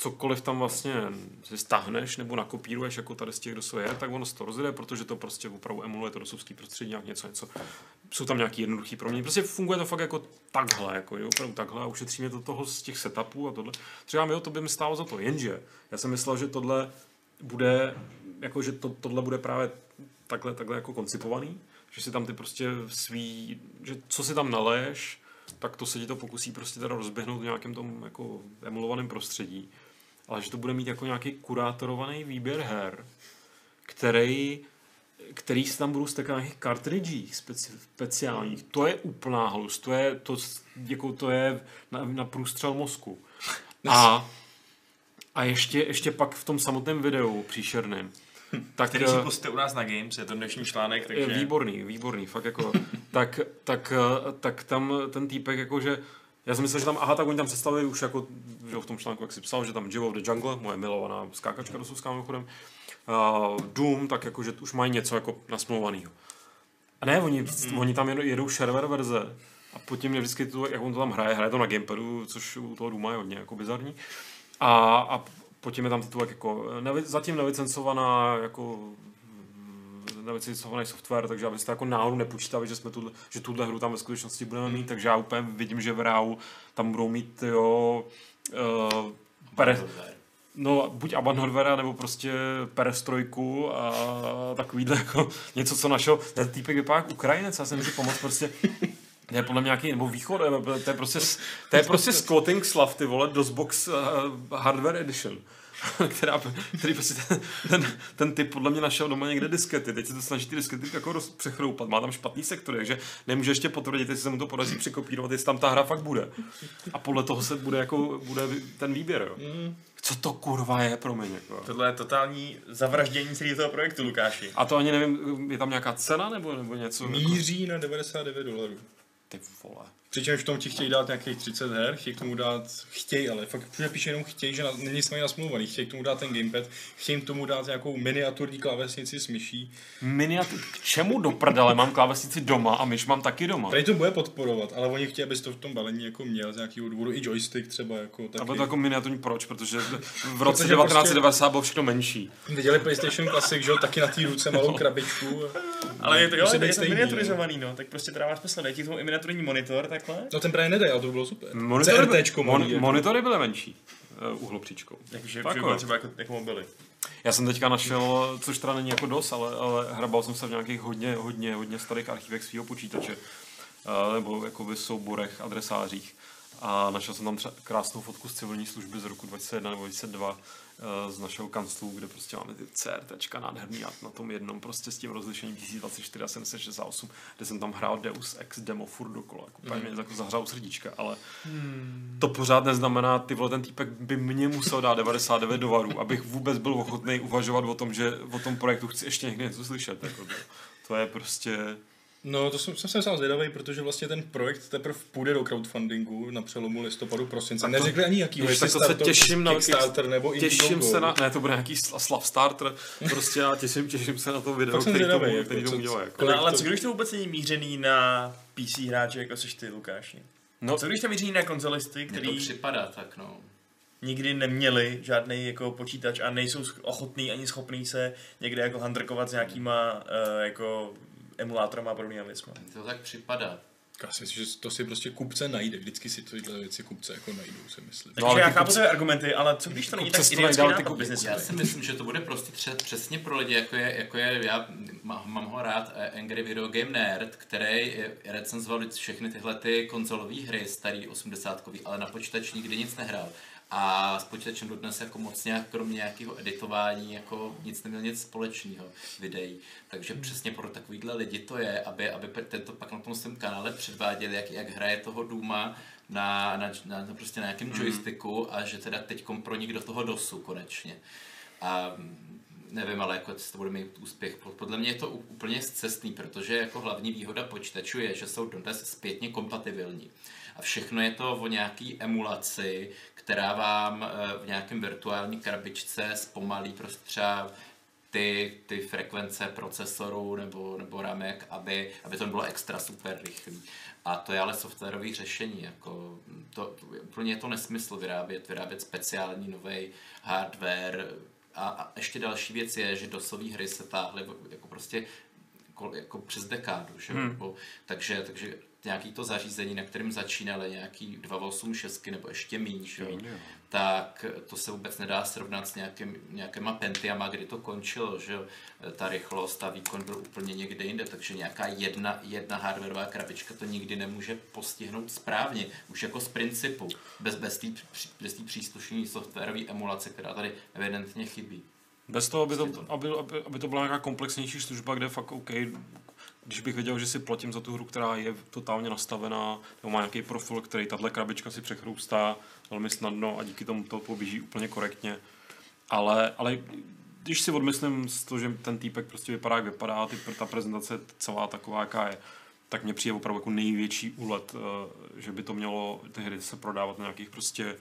cokoliv tam vlastně si stáhneš nebo nakopíruješ jako tady z těch dosové je, tak ono se to rozjede, protože to prostě opravdu emuluje to dosovský prostředí, nějak něco, něco. Jsou tam nějaký jednoduchý proměny. Prostě funguje to fakt jako takhle, jako jo, opravdu takhle a ušetří mě to toho z těch setupů a tohle. Třeba jo, to by mi stálo za to, jenže já jsem myslel, že tohle bude, jako že to, tohle bude právě takhle, takhle jako koncipovaný, že si tam ty prostě svý, že co si tam naleješ, tak to se ti to pokusí prostě teda rozběhnout v nějakém tom jako emulovaném prostředí ale že to bude mít jako nějaký kurátorovaný výběr her, který, který se tam budou stekat na nějakých kartridžích speci, speciálních. To je úplná halus, to je, to, jako to je na, na průstřel mozku. A, a ještě, ještě pak v tom samotném videu příšerném, tak, který si pustíte u nás na Games, je to dnešní článek, takže... Výborný, výborný, fakt jako, tak, tak, tak tam ten týpek jakože já jsem myslel, že tam, aha, tak oni tam představili už jako, že v tom článku, jak si psal, že tam Jill of the Jungle, moje milovaná skákačka do Suská mimochodem, uh, Doom, tak jako, že už mají něco jako nasmluvaného. A ne, oni, mm. oni tam jedou shareware verze a potom je vždycky to, jak on to tam hraje, hraje to na gamepadu, což u toho Dooma je hodně jako bizarní. A, a potom je tam titulek jako nevi, zatím nevycencovaná jako nelicencovaný software, takže abyste jako náhodou nepočítali, že, jsme tuhle, že tuhle hru tam ve skutečnosti budeme mít, takže já úplně vidím, že v RAU tam budou mít jo, uh, pere, no buď Abanhorvera, nebo prostě perestrojku a takovýhle jako něco, co našel. Ten týpek vypadá jako Ukrajinec, já jsem můžu pomoct prostě to je podle mě nějaký, nebo východ, to je prostě, to je prostě squatting slav, ty vole, DOSBox uh, Hardware Edition. která, který prostě ten, ten, ten, typ podle mě našel doma někde diskety. Teď se to snaží ty diskety jako roz, přechroupat. Má tam špatný sektor, takže nemůže ještě potvrdit, jestli se mu to podaří překopírovat, jestli tam ta hra fakt bude. A podle toho se bude, jako, bude ten výběr. Jo. Mm. Co to kurva je pro mě? Jako. Tohle je totální zavraždění celého toho projektu, Lukáši. A to ani nevím, je tam nějaká cena nebo, nebo něco? Míří na 99 dolarů. Ty vole. Přičemž v tom ti chtějí dát nějakých 30 her, chtějí k tomu dát, chtějí, ale fakt všude píše jenom chtějí, že na, není s nasmluvaný, chtějí k tomu dát ten gamepad, chtějí k tomu dát nějakou miniaturní klávesnici s myší. Miniatur, k čemu do prdele mám klávesnici doma a myš mám taky doma? Tady to bude podporovat, ale oni chtějí, abys to v tom balení jako měl z nějakého důvodu, i joystick třeba jako taky. A to jako miniaturní proč, protože v roce 1990 prostě... bylo všechno menší. Viděli PlayStation Classic, že jo, taky na té ruce malou krabičku. ale je to, jo, je to miniaturizovaný, no, tak prostě dává smysl, dej ti tomu i miniaturní monitor, tak takhle? No ten právě nedej, ale to by bylo super. Monitory, CRTčko mon, jako. monitory byly menší uh, uhlopříčkou. Takže bylo třeba jako, jako mobily. Já jsem teďka našel, což teda není jako dost, ale, ale hrabal jsem se v nějakých hodně, hodně, hodně starých archivech svého počítače. Uh, nebo jakoby souborech, adresářích. A našel jsem tam třeba krásnou fotku z civilní služby z roku 2001 nebo 2002, z našeho kanclu, kde prostě máme ty CRT nádherný a na tom jednom prostě s tím rozlišením 1024 a 768, kde jsem tam hrál Deus Ex demo furt dokola, jako mm. mě jako zahřál srdíčka, ale hmm. to pořád neznamená, ty vole, ten týpek by mě musel dát 99 dolarů, abych vůbec byl ochotný uvažovat o tom, že o tom projektu chci ještě někdy něco slyšet. Jako to, to je prostě No, to jsem, jsem se sám zvědavý, protože vlastně ten projekt teprve půjde do crowdfundingu na přelomu listopadu, prosince. To, Neřekli ani jaký, jestli tak to se těším na Kickstarter nebo Těším se na, ne, to bude nějaký slav starter, prostě já těším, těším se na to video, který, zvědavý, tomu, jako, který to udělá. Jako. No, ale co když to vůbec není mířený na PC hráče, jako jsi ty, Lukáši? No. Co když to míří na konzolisty, který... Mně to připadá tak, no nikdy neměli žádný jako počítač a nejsou ochotní ani schopní se někde jako handrkovat s nějakýma uh, jako emulátorem a podobnými věcmi. To tak připadá. Já si myslím, že to si prostě kupce najde. Vždycky si tyhle věci kupce jako najdou, si myslím. No, Takže já chápu kupce... argumenty, ale co když to není tak idiotský nápad biznesu? Já si myslím, že to bude prostě tře- přesně pro lidi, jako je, jako je já mám ho rád, eh, Angry Video Game Nerd, který recenzoval všechny tyhle ty konzolové hry, starý 80 ale na počítač nikdy nic nehrál a s počítačem dodnes jako moc nějak, kromě nějakého editování, jako nic neměl nic společného videí. Takže hmm. přesně pro takovýhle lidi to je, aby, aby tento pak na tom svém kanále předváděli, jak, jak hraje toho Duma na, na, na, na prostě na nějakém hmm. joysticku a že teda teď pro do toho dosu konečně. A nevím, ale jako to bude mít úspěch. Podle mě je to úplně zcestný, protože jako hlavní výhoda počítačů je, že jsou dodnes zpětně kompatibilní. A všechno je to o nějaký emulaci, která vám eh, v nějakém virtuální krabičce zpomalí prostě třeba ty, ty frekvence procesorů nebo, nebo ramek, aby, aby to bylo extra super rychlý. A to je ale softwarový řešení. Jako to, úplně je to nesmysl vyrábět, vyrábět speciální nový hardware. A, a ještě další věc je, že dosové hry se táhly jako prostě jako, jako přes dekádu. Že? Hmm. takže, takže nějaký to zařízení, na kterém začínali nějaký 286 nebo ještě méně, tak to se vůbec nedá srovnat s nějakým, nějakýma Pentiama, kdy to končilo, že ta rychlost a výkon byl úplně někde jinde, takže nějaká jedna, jedna hardwareová krabička to nikdy nemůže postihnout správně, už jako z principu, bez, bez té bez příslušné softwarové emulace, která tady evidentně chybí. Bez toho, aby to, aby, aby, aby to byla nějaká komplexnější služba, kde fakt OK, když bych věděl, že si platím za tu hru, která je totálně nastavená, nebo má nějaký profil, který tahle krabička si přechrůstá velmi snadno a díky tomu to poběží úplně korektně. Ale, ale když si odmyslím z toho, že ten týpek prostě vypadá, jak vypadá, ty, ta prezentace celá taková, jaká je, tak mě přijde opravdu jako největší úlet, eh, že by to mělo ty hry se prodávat na nějakých prostě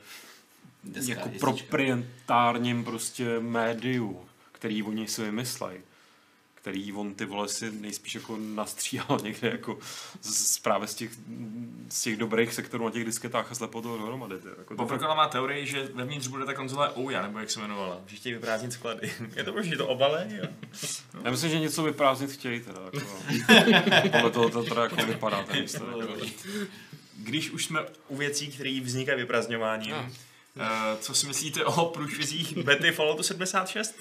Deska, jako proprietárním prostě médiu, který oni si vymyslejí který on ty vole si nejspíš jako nastříhal někde jako z, právě z těch, z těch dobrých sektorů na těch disketách a slepo toho dohromady. Jako Poprokala má teorii, že vevnitř bude ta konzole Ouya, nebo jak se jmenovala, že chtějí vyprázdnit sklady. Je to možná, to obale? Jo. No. Já myslím, že něco vyprázdnit chtějí teda. Jako, podle toho to teda jako vypadá ten jako. Když už jsme u věcí, které vznikají vyprázdňováním, no. Uh, co si myslíte o průšvizích bety Falloutu 76?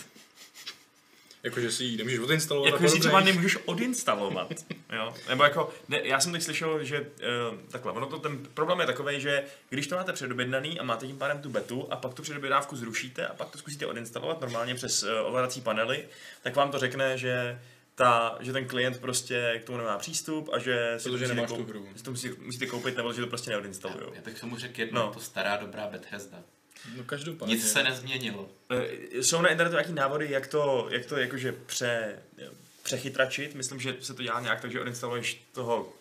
Jako, že si ji nemůžeš odinstalovat. Jako, že si třeba nemůžeš odinstalovat. jo? Nebo jako, ne, já jsem teď slyšel, že uh, takhle, ono to, ten problém je takový, že když to máte předobjednaný a máte tím pádem tu betu a pak tu předobjednávku zrušíte a pak to zkusíte odinstalovat normálně přes uh, ovladací panely, tak vám to řekne, že ta, že ten klient prostě k tomu nemá přístup a že si Protože to nemáš tu hru. to musíte, musíte koupit nebo že to prostě neodinstaluje. Já bych tomu řekl jedno, no. to stará dobrá Bethesda. No každopádně. Nic se nezměnilo. E, jsou na internetu nějaký návody, jak to, jak to jakože pře, přechytračit. Myslím, že se to dělá nějak tak, že odinstaluješ toho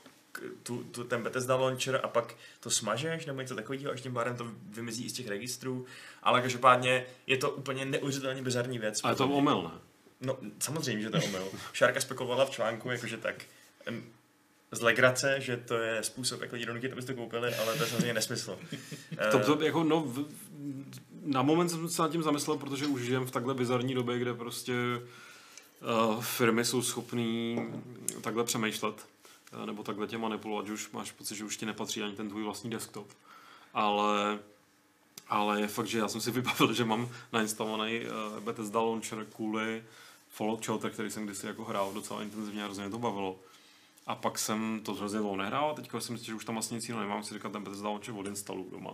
tu, tu, ten Bethesda launcher a pak to smažeš nebo něco takového, až tím pádem to vymizí i z těch registrů. Ale každopádně je to úplně neuvěřitelně bizarní věc. Ale je to omyl, ne? No, samozřejmě, že to je omyl. Šárka spekulovala v článku, jakože tak z legrace, že to je způsob, jak lidi donutit, abyste to koupili, ale to je samozřejmě nesmysl. to, to, jako, no, v, na moment jsem se nad tím zamyslel, protože už žijem v takhle bizarní době, kde prostě uh, firmy jsou schopné takhle přemýšlet uh, nebo takhle tě manipulovat, že už máš pocit, že už ti nepatří ani ten tvůj vlastní desktop. Ale ale je fakt, že já jsem si vybavil, že mám nainstalovaný uh, Bethesda Launcher kvůli Fallout Shelter, který jsem kdysi jako hrál docela intenzivně a hrozně to bavilo. A pak jsem to hrozně dlouho nehrál a teďka si myslím, že už tam vlastně nic jiného nemám, si říkat, ten Bethesda Launcher odinstaluju doma.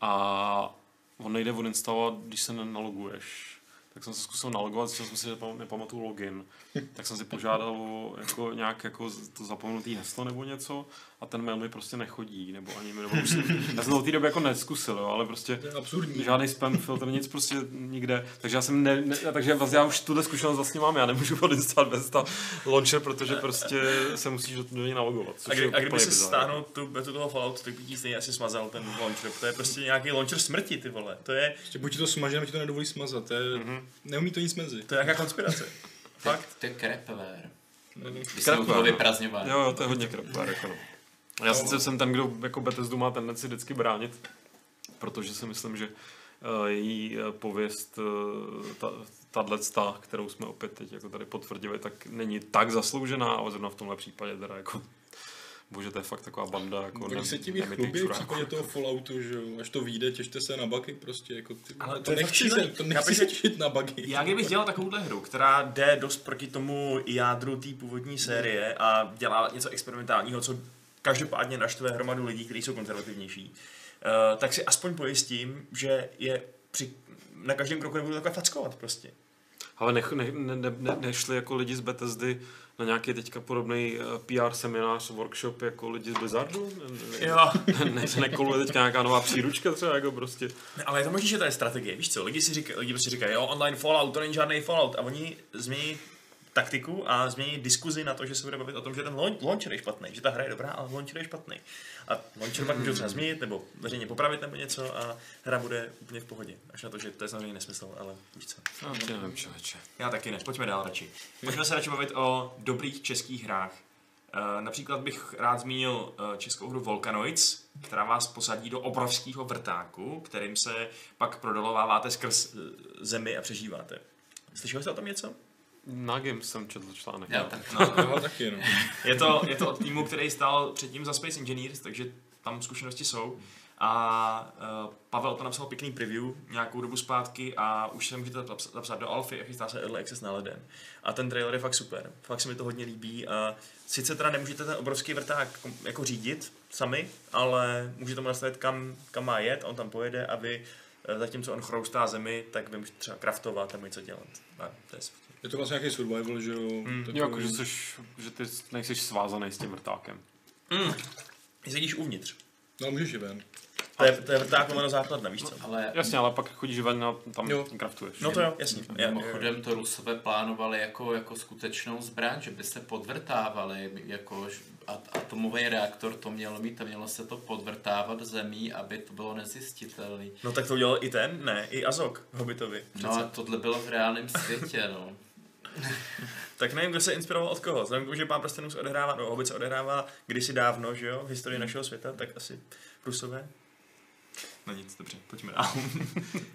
A on nejde odinstalovat, když se nenaloguješ tak jsem se zkusil nalogovat, zjistil jsem si, že nepamatuju login. Tak jsem si požádal o jako nějak jako to zapomenutý heslo nebo něco a ten mail mi prostě nechodí, nebo ani nebo už jsem, já jsem to v té době jako neskusil, jo, ale prostě absurdní. žádný spam filtr, nic prostě nikde. Takže já jsem ne, ne takže vlastně já už tuhle zkušenost vlastně mám, já nemůžu odinstalovat bez ta launcher, protože prostě se musíš do něj nalogovat. A, kdy, a kdyby si stáhnul tu betu toho Falloutu, tak by ti stejně asi smazal ten launcher. To je prostě nějaký launcher smrti, ty vole. To je... Prostě buď to smaží, nebo ti to nedovolí smazat. To je... Mm-hmm. Neumí to nic mezi. To je nějaká konspirace. Fakt? To je krepware. Když jsme toho vyprazňovali. Jo, jo, to je hodně krepware. Jako no. Já sice jsem ten, kdo jako Bethesdu má tendenci vždycky bránit, protože si myslím, že uh, její uh, pověst, ta, tato, kterou jsme opět teď jako tady potvrdili, tak není tak zasloužená, ale zrovna v tomhle případě teda jako Bože, to je fakt taková banda. Jako Oni se tím chlubí v případě toho Falloutu, že jo, až to vyjde, těšte se na bugy prostě, jako ty, Ale to, to nechci se, to nechci se těšit na bugy. Já kdybych dělal takovouhle hru, která jde dost proti tomu jádru té původní série a dělá něco experimentálního, co každopádně naštve hromadu lidí, kteří jsou konzervativnější, uh, tak si aspoň pojistím, že je při, na každém kroku nebudu takhle fackovat prostě. Ale nech, ne, ne, ne, ne, nešli jako lidi z Bethesdy na nějaký teďka podobný eh, PR seminář, workshop jako lidi z Blizzardu? Ne, ne, Jo. ne, nekoluje teďka nějaká nová příručka třeba jako prostě. Ale je to možný, že to je strategie, víš co? Lidi si říkají, lidi prostě říkají, jo, online Fallout, to není žádný Fallout. A oni změní taktiku a změní diskuzi na to, že se bude bavit o tom, že ten laun- launcher je špatný, že ta hra je dobrá, ale launcher je špatný. A launcher pak můžou třeba změnit nebo veřejně popravit nebo něco a hra bude úplně v pohodě. Až na to, že to je samozřejmě nesmysl, ale víš co. No, nevím, člověče. Já taky ne, pojďme dál radši. Pojďme se radši bavit o dobrých českých hrách. Uh, například bych rád zmínil uh, českou hru Volcanoids, která vás posadí do obrovského vrtáku, kterým se pak prodolováváte skrz uh, zemi a přežíváte. Slyšeli jste o tom něco? Na Games jsem četl článek. Já tak. No, já taky, no. Je to, je to od týmu, který stál předtím za Space Engineers, takže tam zkušenosti jsou. A uh, Pavel to napsal pěkný preview nějakou dobu zpátky a už se můžete zaps- zapsat do Alfy a chystá se Early Access na leden. A ten trailer je fakt super. Fakt se mi to hodně líbí a sice teda nemůžete ten obrovský vrták jako řídit sami, ale můžete mu nastavit kam, kam má jet, on tam pojede a vy eh, zatímco on chroustá zemi, tak vy můžete třeba kraftovat a něco dělat. A to je super. Je to vlastně nějaký survival, že jo? Mm. Takový- Jo, jako, že, jsi, že ty nejsi svázaný s tím vrtákem. Mm. Sedíš uvnitř. No, můžeš i ven. To je, to je vrták lomeno základna, víš co? Ale Jasně, ale pak chodíš ven a tam Jo. kraftuješ. No to jo, jasně. Já- Mimochodem to Rusové plánovali jako, jako skutečnou zbraň, že by se podvrtávali, jako atomový reaktor to mělo mít a mělo se to podvrtávat zemí, aby to bylo nezjistitelné. No tak to udělal i ten, ne, i Azok Hobbitovi. No a tohle bylo v reálném světě, no. Tak nevím, kdo se inspiroval od koho. Vzhledem k tomu, že Pán prstenů se odehrává, no Hobbit se odehrává kdysi dávno, že jo, v historii našeho světa, tak asi Rusové. No nic, dobře, pojďme dál.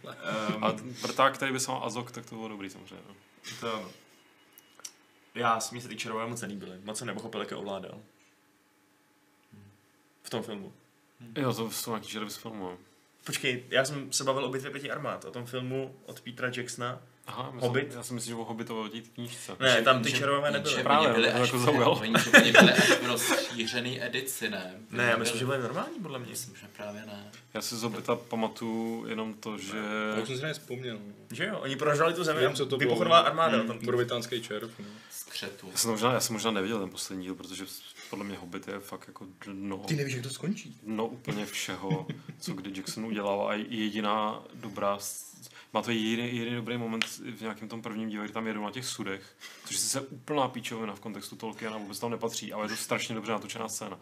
A um, vrták, který by se mal Azok, tak to bylo dobrý samozřejmě. No. to ano. Já si myslím, že ty čarové moc nelíbily. Moc jsem nepochopil, jak je ovládal. V tom filmu. Jo, to jsou nějaký žervy z filmu. Počkej, já jsem se bavil o bitvě pěti armád, o tom filmu od Petra Jacksona. Aha, myslím, Hobbit? Já si myslím, že o Hobbitovi té knížce. Ne, tam ty jenže nebyly. Právě, byli to až, jako zaujalo. oni, byli až v rozšířený edici, ne? Ne, já myslím, že byly normální, podle mě. Myslím, že právě ne. Já si z Hobbita pamatuju jenom to, že... Já jsem si nevzpomněl. Že jo, oni prožrali tu zemi, Vím, co to bylo. vypochodová armáda. Hmm, Tam Morovitánský červ. No. Skřetu. Já jsem, možná, já jsem možná neviděl ten poslední díl, protože podle mě Hobbit je fakt jako dno, nevíš, jak to skončí. dno úplně všeho, co kdy Jackson udělal a jediná dobrá... Má to jediný, jediný dobrý moment v nějakém tom prvním díle, kdy tam jedou na těch sudech, což je sice úplná píčovina v kontextu Tolkiena, vůbec tam nepatří, ale je to strašně dobře natočená scéna.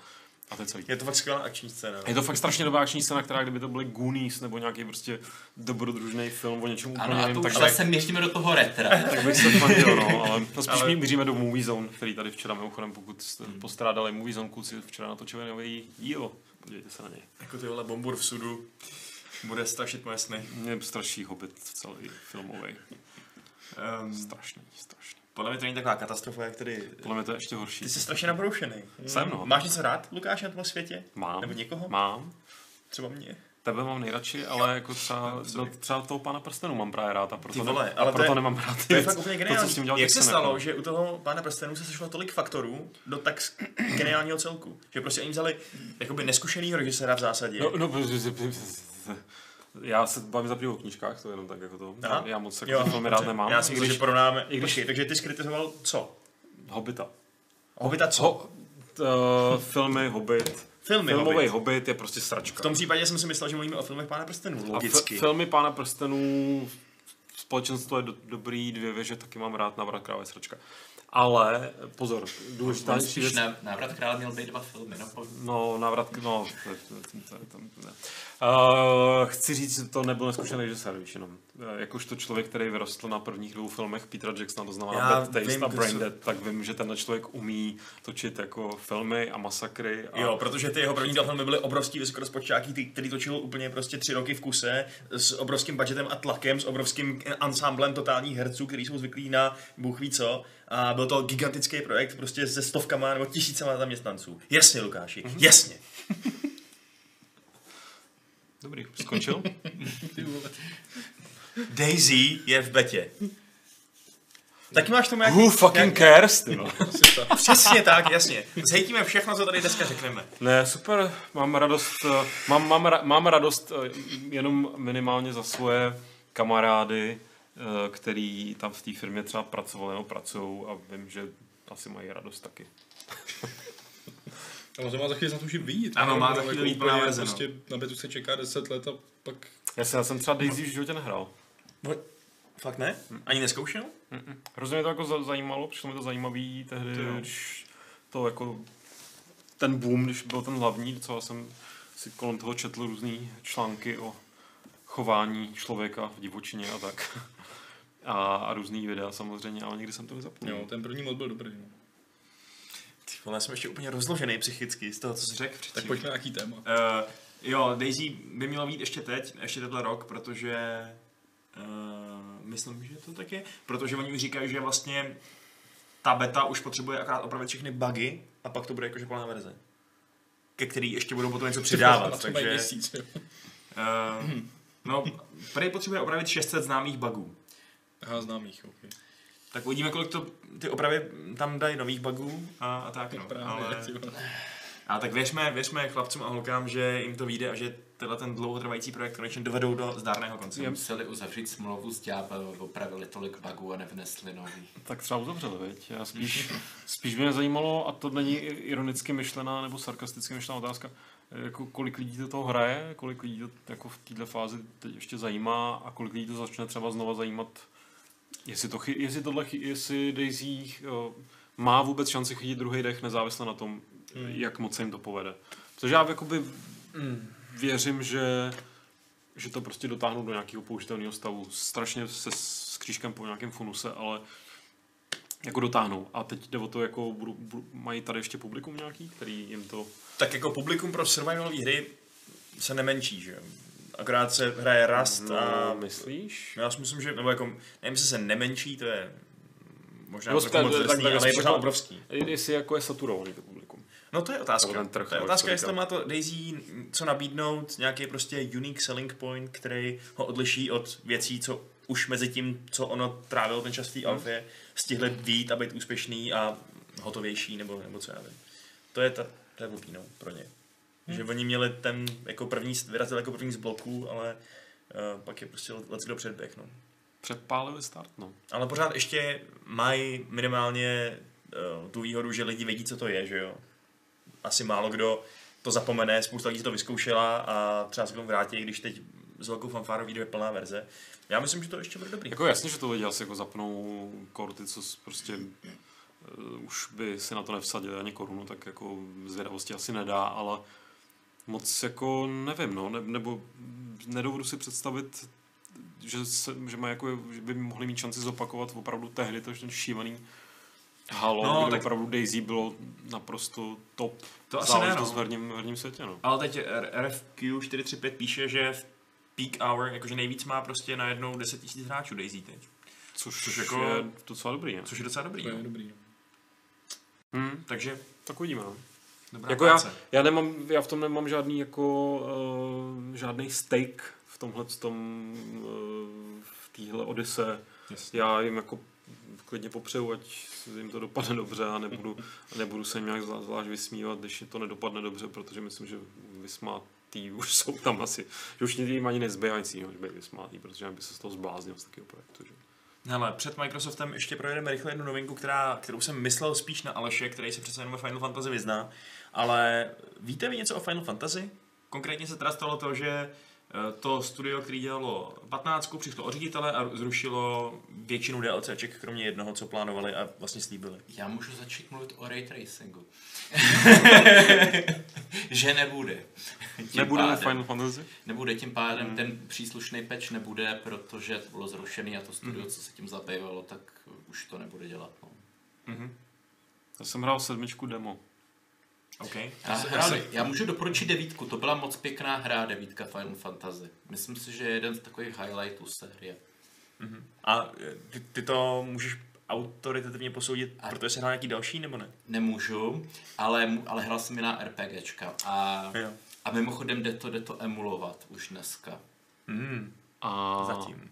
A to je celý. Je to fakt skvělá akční scéna. Je to fakt strašně dobrá akční scéna, která kdyby to byly Goonies nebo nějaký prostě dobrodružný film o něčem úplně Ano, a jiném, to tak, už zase míříme do toho retra. tak bych se fandil, no, ale to spíš Ale- ale... míříme do Movie Zone, který tady včera mimochodem, pokud jste postrádali Movie Zone, kluci včera natočili nový dílo. Podívejte se na něj. Jako ty vole bombur v sudu bude strašit moje sny. Mě straší Hobbit celý filmový. Um, Strašný, strašný. podle mě to není taková katastrofa, jak tedy... Podle mě to je ještě horší. Ty jsi strašně nabroušený. Jsem, no. Máš něco rád, Lukáš, na tom světě? Mám. Nebo někoho? Mám. Třeba mě. Tebe mám nejradši, ale jako třeba, no, třeba toho pana prstenů mám právě rád a proto, Ty vole, ne, ale a to proto je- nemám rád To je věc. fakt úplně to, co geniální. s tím dělal Jak se stalo, jako. že u toho pána prstenů se sešlo tolik faktorů do tak geniálního celku? Že prostě oni vzali jakoby neskušenýho režiséra v zásadě. No, no, já se bavím za o knížkách, to je jenom tak jako to. Aha. Já moc jako Jo, filmy rád nemám. Já si myslím, když že porovnáme. i když- Počkej, takže ty skritizoval co? Hobbita. Hobita co? Ho, uh, filmy Hobbit. Filmy Filmový Hobbit. Hobbit je prostě sračka. V tom případě jsem si myslel, že mluvíme o filmech pána prstenů. A Logicky. f- filmy Pána prstenů, společenstvo je do, dobrý, dvě věže taky mám rád, Návrat krále sračka. Ale pozor, důležitá věc. spíš na, návrat krále měl být dva filmy, no. No, návrat, k- no, to, to, to, to, to, ne. Uh, chci říct, že to nebyl neskušený režisér, víš, jenom. Uh, jakožto člověk, který vyrostl na prvních dvou filmech Petra Jacksona, to znamená Já Bad Taste vím, a Brain Dead, tak vím, že tenhle člověk umí točit jako filmy a masakry. A Jo, protože ty jeho první dva filmy byly obrovský vysokorozpočtáky, ty, který točil úplně prostě tři roky v kuse, s obrovským budgetem a tlakem, s obrovským ansámblem totálních herců, kteří jsou zvyklí na bůh ví co. A byl to gigantický projekt prostě se stovkama nebo tisícema zaměstnanců. Jasně, Lukáši, Mhm. jasně. Dobrý, skončil? Daisy je v betě. Taky máš tomu Who fucking cares, ty vole? Přesně tak, jasně. Zhejtíme všechno, co tady dneska řekneme. Ne, super, mám radost, eh, mám, mám, ra- mám radost eh, jenom minimálně za svoje kamarády, který tam v té firmě třeba pracovali nebo pracují a vím, že asi mají radost taky. Ale to má za chvíli snad už i vyjít. Ano, má za chvíli jako vyjít úplně verze, no. Prostě na betu se čeká 10 let a pak... Já, jsem, já jsem třeba Daisy v životě nehrál. No, Fakt ne? Ani neskoušel? Mm-mm. Hrozně mě to jako za- zajímalo, přišlo mi to zajímavý tehdy, To když to jako ten boom, když byl ten hlavní, docela jsem si kolem toho četl různé články o chování člověka v divočině a tak. A, a různý videa samozřejmě, ale nikdy jsem to nezapnul. Jo, ten první mod byl dobrý. No. Ty vole, jsem ještě úplně rozložený psychicky z toho, co jsi řekl předtím. Tak pojďme na nějaký téma. Uh, jo, Daisy by mělo být ještě teď, ještě tenhle rok, protože uh, myslím, že to tak je, protože oni už říkají, že vlastně ta beta už potřebuje akorát opravit všechny bugy a pak to bude jakože plná verze. Ke který ještě budou potom něco přidávat, takže... měsíc. Uh, no, Prey potřebuje opravit 600 známých bugů. Aha, známých, ok. Tak uvidíme, kolik to ty opravy tam dají nových bugů a, a tak, no. Právě, Ale, a tak věřme, věřme chlapcům a holkám, že jim to vyjde a že tenhle ten dlouhotrvající projekt konečně dovedou do zdárného konce. Museli uzavřít smlouvu s ďábelem, opravili tolik bugů a nevnesli nový. Tak třeba uzavřeli, veď? Já spíš, spíš by mě zajímalo, a to není ironicky myšlená nebo sarkasticky myšlená otázka, jako kolik lidí to toho hraje, kolik lidí to jako v této fázi teď ještě zajímá a kolik lidí to začne třeba znova zajímat, jestli, to, chy- jestli, tohle, jestli Daisy uh, má vůbec šanci chytit druhý dech nezávisle na tom, Hmm. jak moc se jim to povede. Protože já jakoby věřím, že že to prostě dotáhnou do nějakého použitelného stavu. Strašně se s křížkem po nějakém funuse, ale jako dotáhnou. A teď jde o to, jako budu, budu, mají tady ještě publikum nějaký, který jim to... Tak jako publikum pro survivalové hry se nemenší, že jo? Akorát se hraje Rust a... No, myslíš? Já si myslím, že, nebo jako, nevím, jestli se nemenší, to je možná No, trochu moc drsný, tak- ale je pořád obrovský. Jestli jako je saturovaný to publikum. No to je otázka. Ten trh, to je otázka, jestli má to Daisy co nabídnout, nějaký prostě unique selling point, který ho odliší od věcí, co už mezi tím, co ono trávilo ten čas v té Hmm. alfě, stihli být a být úspěšný a hotovější, nebo, nebo co já vím. To je ta, to je blbý, no, pro ně. Hmm. Že oni měli ten jako první, vyrazil jako první z bloků, ale uh, pak je prostě let kdo předběh, no. Předpálili start, no. Ale pořád ještě mají minimálně uh, tu výhodu, že lidi vědí, co to je, že jo. Asi málo kdo to zapomene, spousta lidí to vyzkoušela a třeba se k tomu vrátí, i když teď s velkou fanfárou vyjde plná verze. Já myslím, že to ještě bude dobrý. Jako jasně, že to lidi asi jako zapnou korty, co prostě uh, už by si na to nevsadili ani korunu, tak jako zvědavosti asi nedá, ale moc jako nevím, no, ne, nebo nedovedu si představit, že, se, že, má jako, že by mohli mít šanci zopakovat opravdu tehdy to ten šívaný halo, No, kde tak- opravdu Daisy bylo naprosto top To asi ne, no. v herním, v herním světě, no. Ale teď RFQ 435 píše, že v peak hour, jakože nejvíc má prostě na jednou 10 000 hráčů Daisy teď. Což, Což jako- je docela dobrý, ne? Což je docela dobrý. To je No. dobrý. no. Hmm, Takže tak uvidíme, no. Dobrá Jako já, práce. já, nemám, já v tom nemám žádný jako uh, žádný stake v tomhle tom uh, v téhle Odyse. Jasně. Já jim jako klidně popřeju, ať jim to dopadne dobře a nebudu, a nebudu se jim nějak zvlá- zvlášť vysmívat, když to nedopadne dobře, protože myslím, že vysmátý už jsou tam asi, že už jim ani nezbývá nic jiného, než být vysmátý, protože by se z toho zbláznil z takového projektu. Že? Hele, před Microsoftem ještě projedeme rychle jednu novinku, která, kterou jsem myslel spíš na Aleše, který se přece jenom Final Fantasy vyzná. Ale víte vy něco o Final Fantasy? Konkrétně se teda stalo to, že eh, to studio, který dělalo 15, přišlo o ředitele a zrušilo většinu DLCček, kromě jednoho, co plánovali a vlastně slíbili. Já můžu začít mluvit o ray tracingu. že nebude. Tím Nebude pádem- Final Fantasy? Nebude tím pádem, ten příslušný patch nebude, protože to bylo zrušený a to studio, co se tím zabývalo, tak už to nebude dělat. No. Mhm. Já jsem hrál sedmičku demo. OK. Já, hráli, já můžu doporučit devítku, to byla moc pěkná hra, devítka Final Fantasy. Myslím si, že je jeden z takových highlightů série. Mhm. A eh, ty, ty to můžeš autoritativně posoudit, A- protože se hrál nějaký další, nebo ne? Nemůžu, ale, ale hrál jsem i na RPGčka a, Jo. a mimochodem jde to, jde to emulovat už dneska. Mhm. A Zatím.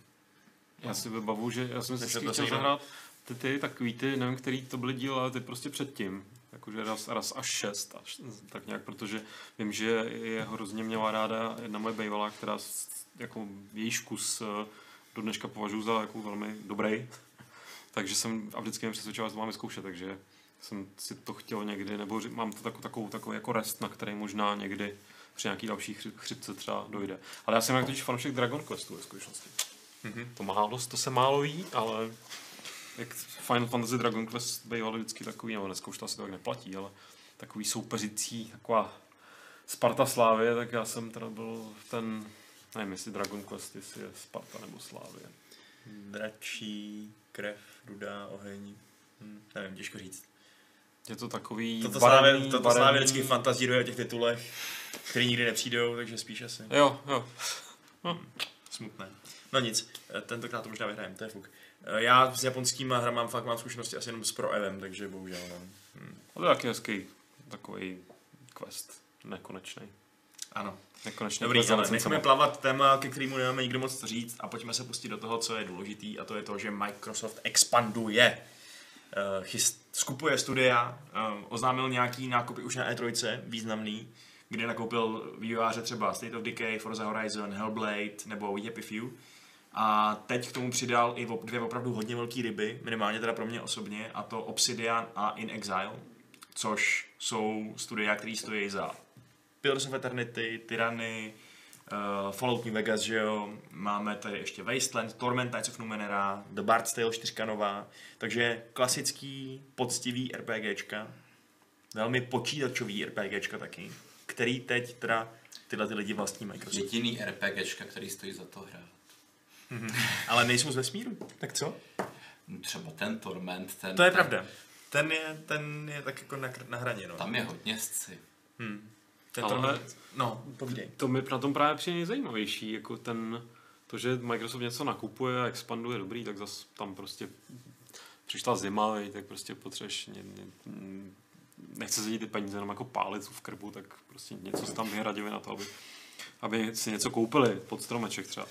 Já si vybavu, že já jsem si chtěl zahrát ty, ty takový ty, nevím, který to byly díl, ale ty prostě předtím. Jakože raz, raz až šest, až, tak nějak, protože vím, že je hrozně měla ráda jedna moje bývalá, která jako jejíž kus eh, do dneška považuji za jako velmi dobrý. takže jsem a vždycky mě přesvědčoval, že to mám zkoušet, takže jsem si to chtěl někdy, nebo mám to takovou, takovou, takovou jako rest, na který možná někdy při nějaký další chři- chřipce třeba dojde. Ale já jsem jak totiž fanoušek Dragon Questu ve skutečnosti. Mm-hmm. To, málo, to se málo ví, ale jak Final Fantasy Dragon Quest bývaly vždycky takový, nebo dneska už to asi tak neplatí, ale takový soupeřící, taková Sparta Slávě, tak já jsem teda byl ten, nevím jestli Dragon Quest, jestli je Sparta nebo Slávě. Dračí, krev, ruda, oheň. Hm, nevím, těžko říct. Je to takový Toto barevný- Slávě, toto barevný- Slávě vždycky fantazíruje o těch titulech, které nikdy nepřijdou, takže spíš asi. Jo, jo. Smutné. No nic, eh, tentokrát to možná vyhrajeme, to je fuk. Eh, Já s japonskýma hrama mám fakt mám zkušenosti asi jenom s Pro Evem, takže bohužel no. hm. Ale to je taky hezký takový quest. Nekonečný. Ano. Nekonečný Dobrý, quest ale necháme plavat téma, ke kterému nemáme nikdo moc co říct a pojďme se pustit do toho, co je důležitý a to je to, že Microsoft expanduje. Uh, chyst, skupuje studia, uh, oznámil nějaký nákupy už na E3, významný, kde nakoupil vývojáře třeba State of Decay, Forza Horizon, Hellblade nebo Happy Few. A teď k tomu přidal i dvě opravdu hodně velké ryby, minimálně teda pro mě osobně, a to Obsidian a In Exile, což jsou studia, které stojí za Pillars of Eternity, Tyranny, uh, Fallout New Vegas, že jo, máme tady ještě Wasteland, Torment Knights of Numenera, The Bard's Tale 4 nová, takže klasický, poctivý RPGčka, velmi počítačový RPGčka taky, který teď teda tyhle ty lidi vlastní Microsoft. Jediný RPGčka, který stojí za to hrát. Ale nejsou z vesmíru, tak co? Třeba ten Torment, ten... To je ten- pravda. Ten je, ten je tak jako na, na hraně, no. Tam je hodně sci. Hmm. Ten Ale- Ale... No, povídej. To mi na tom právě přijde nejzajímavější, jako ten, to, že Microsoft něco nakupuje a expanduje dobrý, tak zas tam prostě přišla zima, tak prostě potřebuješ, ně, ně, nechce se ty peníze jenom jako pálit v krbu, tak prostě něco si tam vyhradili na to, aby, aby si něco koupili pod stromeček třeba.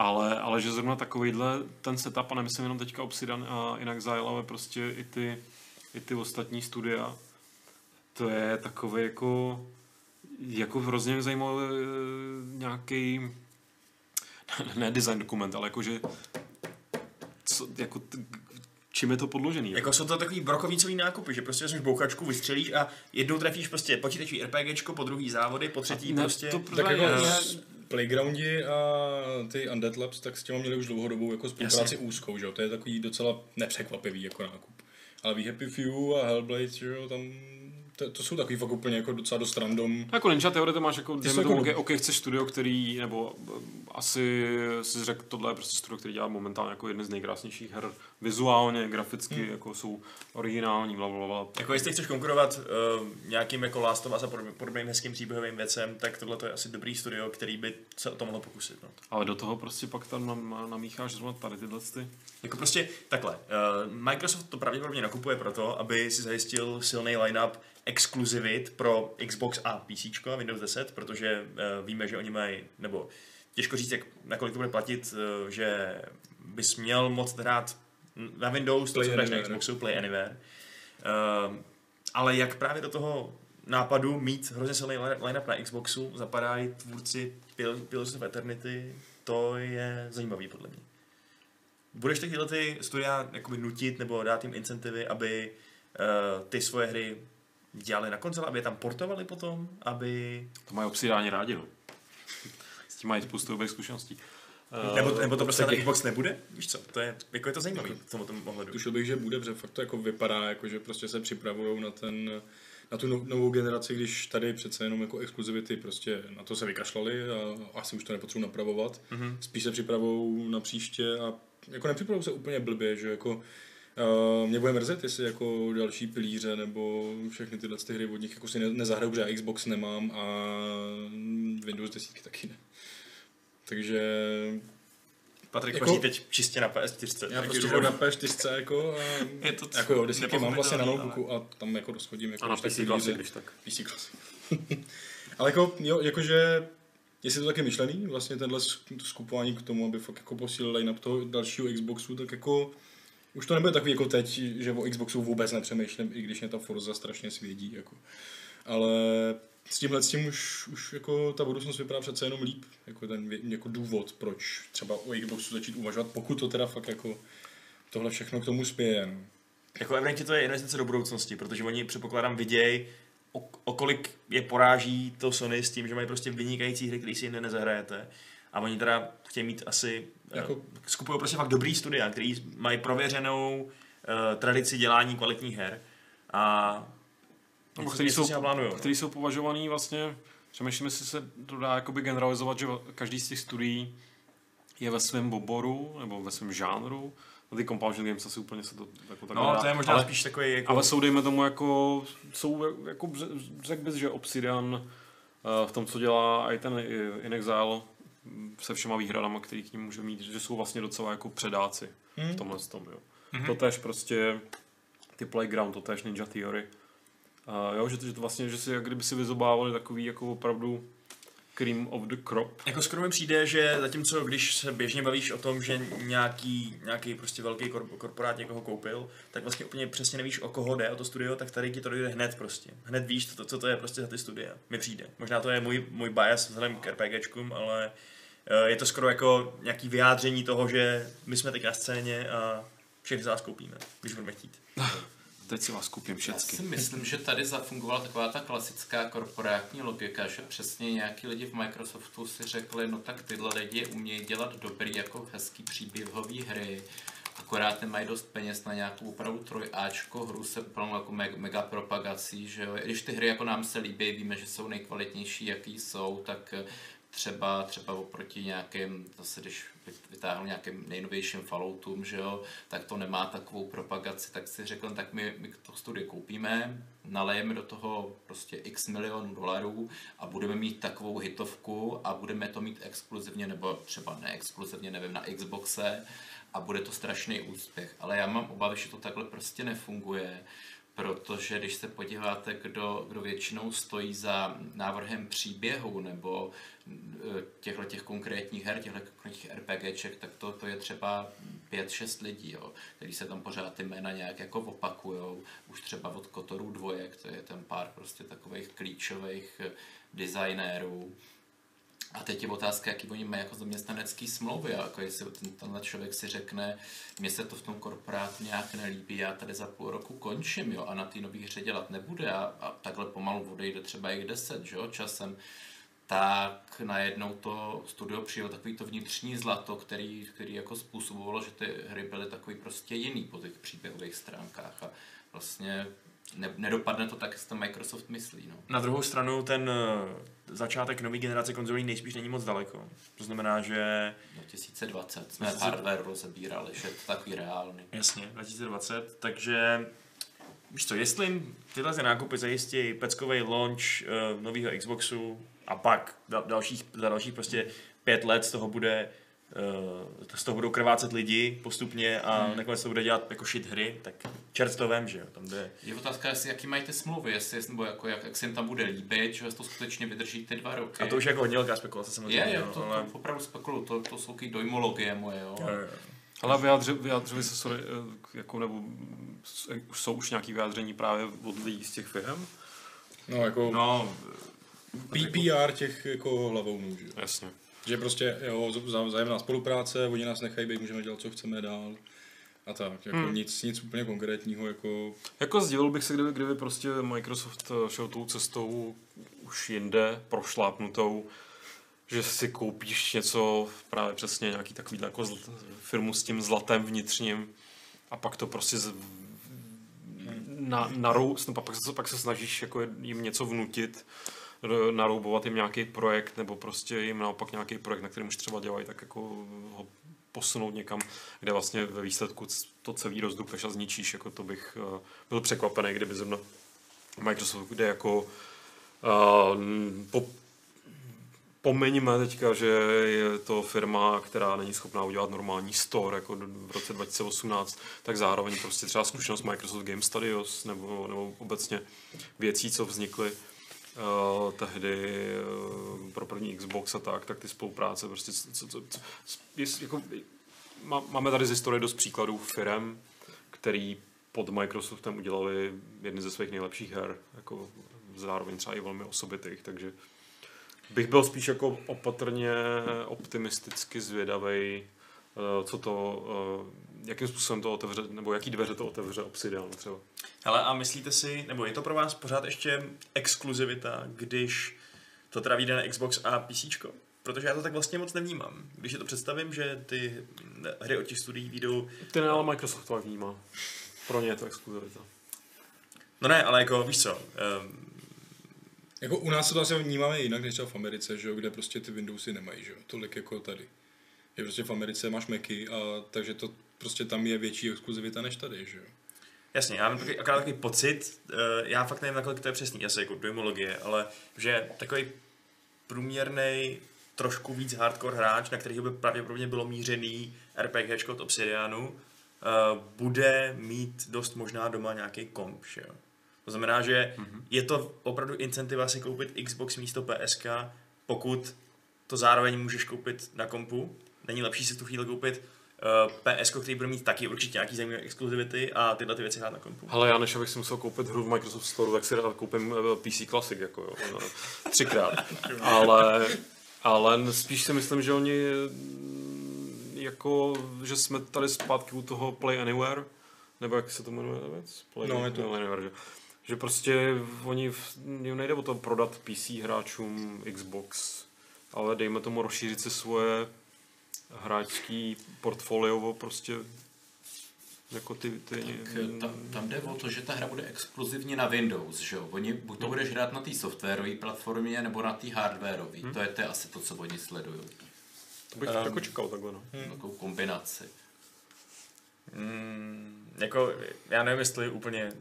Ale, ale že zrovna takovýhle ten setup, a nemyslím jenom teďka Obsidian a In Exile, ale prostě i ty, i ty ostatní studia, to je takový jako jako hrozně zajímavý nějaký ne design dokument, ale jakože co, jako t, čím je to podložený. Jako jsou to takový brokovnicový nákupy, že prostě vezmeš bouchačku, vystřelíš a jednou trefíš prostě počítačový RPGčko, po druhý závody, po třetí Ne, prostě... to Tak jako Playgroundi a ty Undead Labs, tak s těma měli už dlouhodobou jako spolupráci Jasně. úzkou, že jo? To je takový docela nepřekvapivý jako nákup. Ale We Happy Few a Hellblade, že jo, tam to, to jsou takový fakt úplně jako docela dost random. Jako Ninja Theory to máš jako, dejme jsou tomu, jako- okay, OK, chceš studio, který, nebo asi si řekl, tohle je prostě studio, který dělá momentálně jako jedny z nejkrásnějších her vizuálně, graficky, Hmm. jako jsou originální, bla, bla, bla. Jako jestli chceš konkurovat uh, nějakým jako Last of Us a podobným, hezkým příběhovým věcem, tak tohle to je asi dobrý studio, který by se o to mohlo pokusit. No. Ale do toho prostě pak tam nam- namícháš zrovna tady tyhle ty. Jako prostě takhle. Uh, Microsoft to pravděpodobně nakupuje proto, aby si zajistil silný line-up exkluzivit pro Xbox a PC a Windows 10, protože uh, víme, že oni mají, nebo těžko říct, jak, nakolik to bude platit, uh, že bys měl moc hrát na Windows, to, co hraješ na. Xboxu, Play Anywhere. Uh, ale jak právě do toho nápadu mít hrozně silný line-up na Xboxu zapadají tvůrci Pill- Pillars of Eternity, to je zajímavý podle mě. Budeš tyhle ty studia jakoby nutit nebo dát jim incentivy, aby uh, ty svoje hry dělali na konzole, aby je tam portovali potom, aby... To mají obsidáni rádi, no. Tím mají spoustu dobrých zkušeností. Eh, Nebo, nebo to prostě na. Xbox nebude? Víš co, to je, jako je to zajímavý v tom, tom ohledu. Tušil bych, že bude, protože fakt to jako vypadá, jako že prostě se připravují na ten na tu no- novou generaci, když tady přece jenom jako exkluzivity prostě na to se vykašlali a asi už to nepotřebují napravovat. Mm-hmm. Spíš se připravují na příště a jako nepřipravují se úplně blbě, že jako Uh, mě bude mrzet, jestli jako další pilíře nebo všechny tyhle ty hry od nich jako si ne, nezahraju, protože já Xbox nemám a Windows 10 taky ne. Takže Patrik Jako- teď čistě na PS4. já takže prostě hraju na P4 jako a Je to jako jo, desítky mám vlastně na notebooku a tam jako rozchodím. Jako A na PC Classic, víře. když tak. PC Classic. Ale jako, jo, jakože jestli to taky myšlený, vlastně tenhle sk- skupování k tomu, aby fakt jako posílil line-up toho dalšího Xboxu, tak jako už to nebude takový jako teď, že o Xboxu vůbec nepřemýšlím, i když mě ta Forza strašně svědí. Jako. Ale s tímhle s tím už, už jako ta budoucnost vypadá přece jenom líp. Jako ten jako důvod, proč třeba o Xboxu začít uvažovat, pokud to teda fakt jako tohle všechno k tomu spěje. No. Jako evidentně to je investice do budoucnosti, protože oni předpokládám vidějí, o, o kolik je poráží to Sony s tím, že mají prostě vynikající hry, které si jinde nezahrajete. A oni teda chtějí mít asi, jako... Jako- skupují prostě fakt dobrý studia, který mají prověřenou uh, tradici dělání kvalitních her. A Nebo něco- který jsou, si naplánujou, no. který jsou považovaný vlastně, přemýšlím, jestli se to dá jakoby generalizovat, že každý z těch studií je ve svém oboru, nebo ve svém žánru. No ty Compulsion Games asi úplně se to jako tak No, nedá. to je možná ale, spíš takový jako... ale jsou, dejme tomu, jako, jsou, jako řekl bys, že Obsidian eh, v tom, co dělá i ten eh, In Exile se všema výhradama, který k ním může mít, že jsou vlastně docela jako předáci v tomhle tom, jo. Mhm. To tež prostě ty Playground, to tež Ninja Theory. A jo, že to, že to vlastně, že si jak kdyby si vyzobávali takový jako opravdu cream of the crop. Jako skoro mi přijde, že zatímco když se běžně bavíš o tom, že nějaký, nějaký prostě velký kor- korporát někoho koupil, tak vlastně úplně přesně nevíš, o koho jde, o to studio, tak tady ti to dojde hned prostě. Hned víš, to, co to je prostě za ty studia. Mi přijde. Možná to je můj, můj bias vzhledem k RPGčkům, ale eh, je to skoro jako nějaký vyjádření toho, že my jsme teď na scéně a všechny z vás koupíme, když budeme chtít. Teď si vás koupím Já všecky. si myslím, že tady zafungovala taková ta klasická korporátní logika, že přesně nějaký lidi v Microsoftu si řekli, no tak tyhle lidi umějí dělat dobrý, jako hezký příběhové hry, akorát nemají dost peněz na nějakou opravdu trojáčko hru se plnou jako me- mega propagací, že jo. Když ty hry jako nám se líbí, víme, že jsou nejkvalitnější, jaký jsou, tak třeba, třeba oproti nějakým, zase když vytáhnu nějakým nejnovějším Falloutům, že jo, tak to nemá takovou propagaci, tak si řekl, tak my, my to studie koupíme, nalejeme do toho prostě x milionů dolarů a budeme mít takovou hitovku a budeme to mít exkluzivně, nebo třeba neexkluzivně, nevím, na Xboxe a bude to strašný úspěch. Ale já mám obavy, že to takhle prostě nefunguje, protože když se podíváte, kdo, kdo většinou stojí za návrhem příběhu nebo těchto těch konkrétních her, těchto konkrétních RPGček, tak to, to je třeba 5-6 lidí, jo, který se tam pořád ty jména nějak jako opakujou. Už třeba od Kotorů dvojek, to je ten pár prostě takových klíčových eh, designérů. A teď je otázka, jaký oni mají jako zaměstnanecký smlouvy. A jako jestli ten, tenhle člověk si řekne, mně se to v tom korporátu nějak nelíbí, já tady za půl roku končím jo, a na té nový hře dělat nebude a, a takhle pomalu odejde třeba jich deset že jo, časem, tak najednou to studio přijelo takový to vnitřní zlato, který, který jako způsobovalo, že ty hry byly takový prostě jiný po těch příběhových stránkách a vlastně ne, nedopadne to tak, jak to Microsoft myslí. No. Na druhou stranu ten eh, začátek nové generace konzolí nejspíš není moc daleko. To znamená, že 2020 jsme hardware rozebírali, že je to takový reálný. Jasně, 2020, takže víš co, jestli jim tyhle ty nákupy zajistí peckový launch uh, nového Xboxu a pak da, dalších, za dalších prostě pět let z toho bude z toho budou krvácet lidi postupně a hmm. nakonec to bude dělat jako shit hry, tak čert to vem, že jo, tam jde. Je otázka, jestli, jaký mají ty smlouvy, jestli, jestli nebo jako, jak, jak se jim tam bude líbit, že to skutečně vydrží ty dva roky. A to už je jako hodně velká spekulace samozřejmě, je, je, jo, to, ale... to opravdu spekuluju, to, to jsou takový dojmologie moje, jo. Jo, jo. Ale vyjádři, vyjádřili se, sorry, eh, jako, nebo už jsou už nějaký vyjádření právě od lidí z těch firm? No jako no, PPR těch jako hlavounů, že jo. Jasně. Že prostě, jo, zá- vzájemná spolupráce, oni nás nechají být, můžeme dělat, co chceme dál. A tak, jako hmm. nic, nic úplně konkrétního, jako Jako zdivil bych se, kdyby, kdyby prostě Microsoft eh, šel tou cestou už jinde, prošlápnutou, že si koupíš něco, právě přesně nějaký takový jako zl, firmu s tím zlatem vnitřním a pak to prostě z, na, narou, no, pak, se, pak se snažíš jako jim něco vnutit, naroubovat jim nějaký projekt, nebo prostě jim naopak nějaký projekt, na kterém už třeba dělají, tak jako ho posunout někam, kde vlastně ve výsledku to celý rozdupeš a zničíš, jako to bych uh, byl překvapený, kdyby zrovna Microsoft, kde jako uh, po, pomeňme teďka, že je to firma, která není schopná udělat normální store jako v roce 2018, tak zároveň prostě třeba zkušenost Microsoft Game Studios nebo, nebo obecně věcí, co vznikly uh, tehdy uh, pro první Xbox a tak, tak ty spolupráce prostě, co, co, co, je, jako, má, máme tady z historie dost příkladů firm, který pod Microsoftem udělali jedny ze svých nejlepších her, jako zároveň třeba i velmi osobitých, takže bych byl spíš jako opatrně optimisticky zvědavý, eh, co to, eh, jakým způsobem to otevře, nebo jaký dveře to otevře Obsidian třeba. Hele, a myslíte si, nebo je to pro vás pořád ještě exkluzivita, když to teda vyjde na Xbox a PC? Protože já to tak vlastně moc nevnímám. Když si to představím, že ty hry od těch studií výjdou... Ty ne, ale Microsoft to tak vnímá. Pro ně je to exkluzivita. No ne, ale jako víš co, um, Jako u nás to asi vnímáme jinak než třeba v Americe, že jo, kde prostě ty Windowsy nemají, že jo, tolik jako tady. Je prostě v Americe máš Macy a takže to prostě tam je větší exkluzivita než tady, že jo. Jasně, já mám takový, akorát takový pocit, uh, já fakt nevím, nakolik to je přesný, asi jako dojmologie, ale že takový průměrný trošku víc hardcore hráč, na kterého by pravděpodobně bylo mířený RPG od Obsidianu, uh, bude mít dost možná doma nějaký komp, že jo. To znamená, že mm-hmm. je to opravdu incentiva si koupit Xbox místo PSK, pokud to zároveň můžeš koupit na kompu. Není lepší si v tu chvíli koupit uh, PSK, který bude mít taky určitě nějaký zajímavé exkluzivity a tyhle ty věci hrát na kompu. Ale já než abych si musel koupit hru v Microsoft Store, tak si rád koupím eh, PC Classic, jako jo, no, třikrát. ale, ale spíš si myslím, že oni jako, že jsme tady zpátky u toho Play Anywhere, nebo jak se to jmenuje ta věc? Play, No, je to- no, Anywhere, že, že prostě oni, v- jim nejde o to prodat PC hráčům Xbox, ale dejme tomu rozšířit si svoje hráčský portfolio prostě jako ty, ty Tak, tam, tam jde o to, že ta hra bude exkluzivně na Windows, že jo? Oni, buď to budeš hrát na té softwarové platformě, nebo na té hardwareové. Hm. To, je, to je asi to, co oni sledují. to bych Ehm, jako čekal takhle, no. Takovou kombinaci. Mm, jako, já nevím, jestli úplně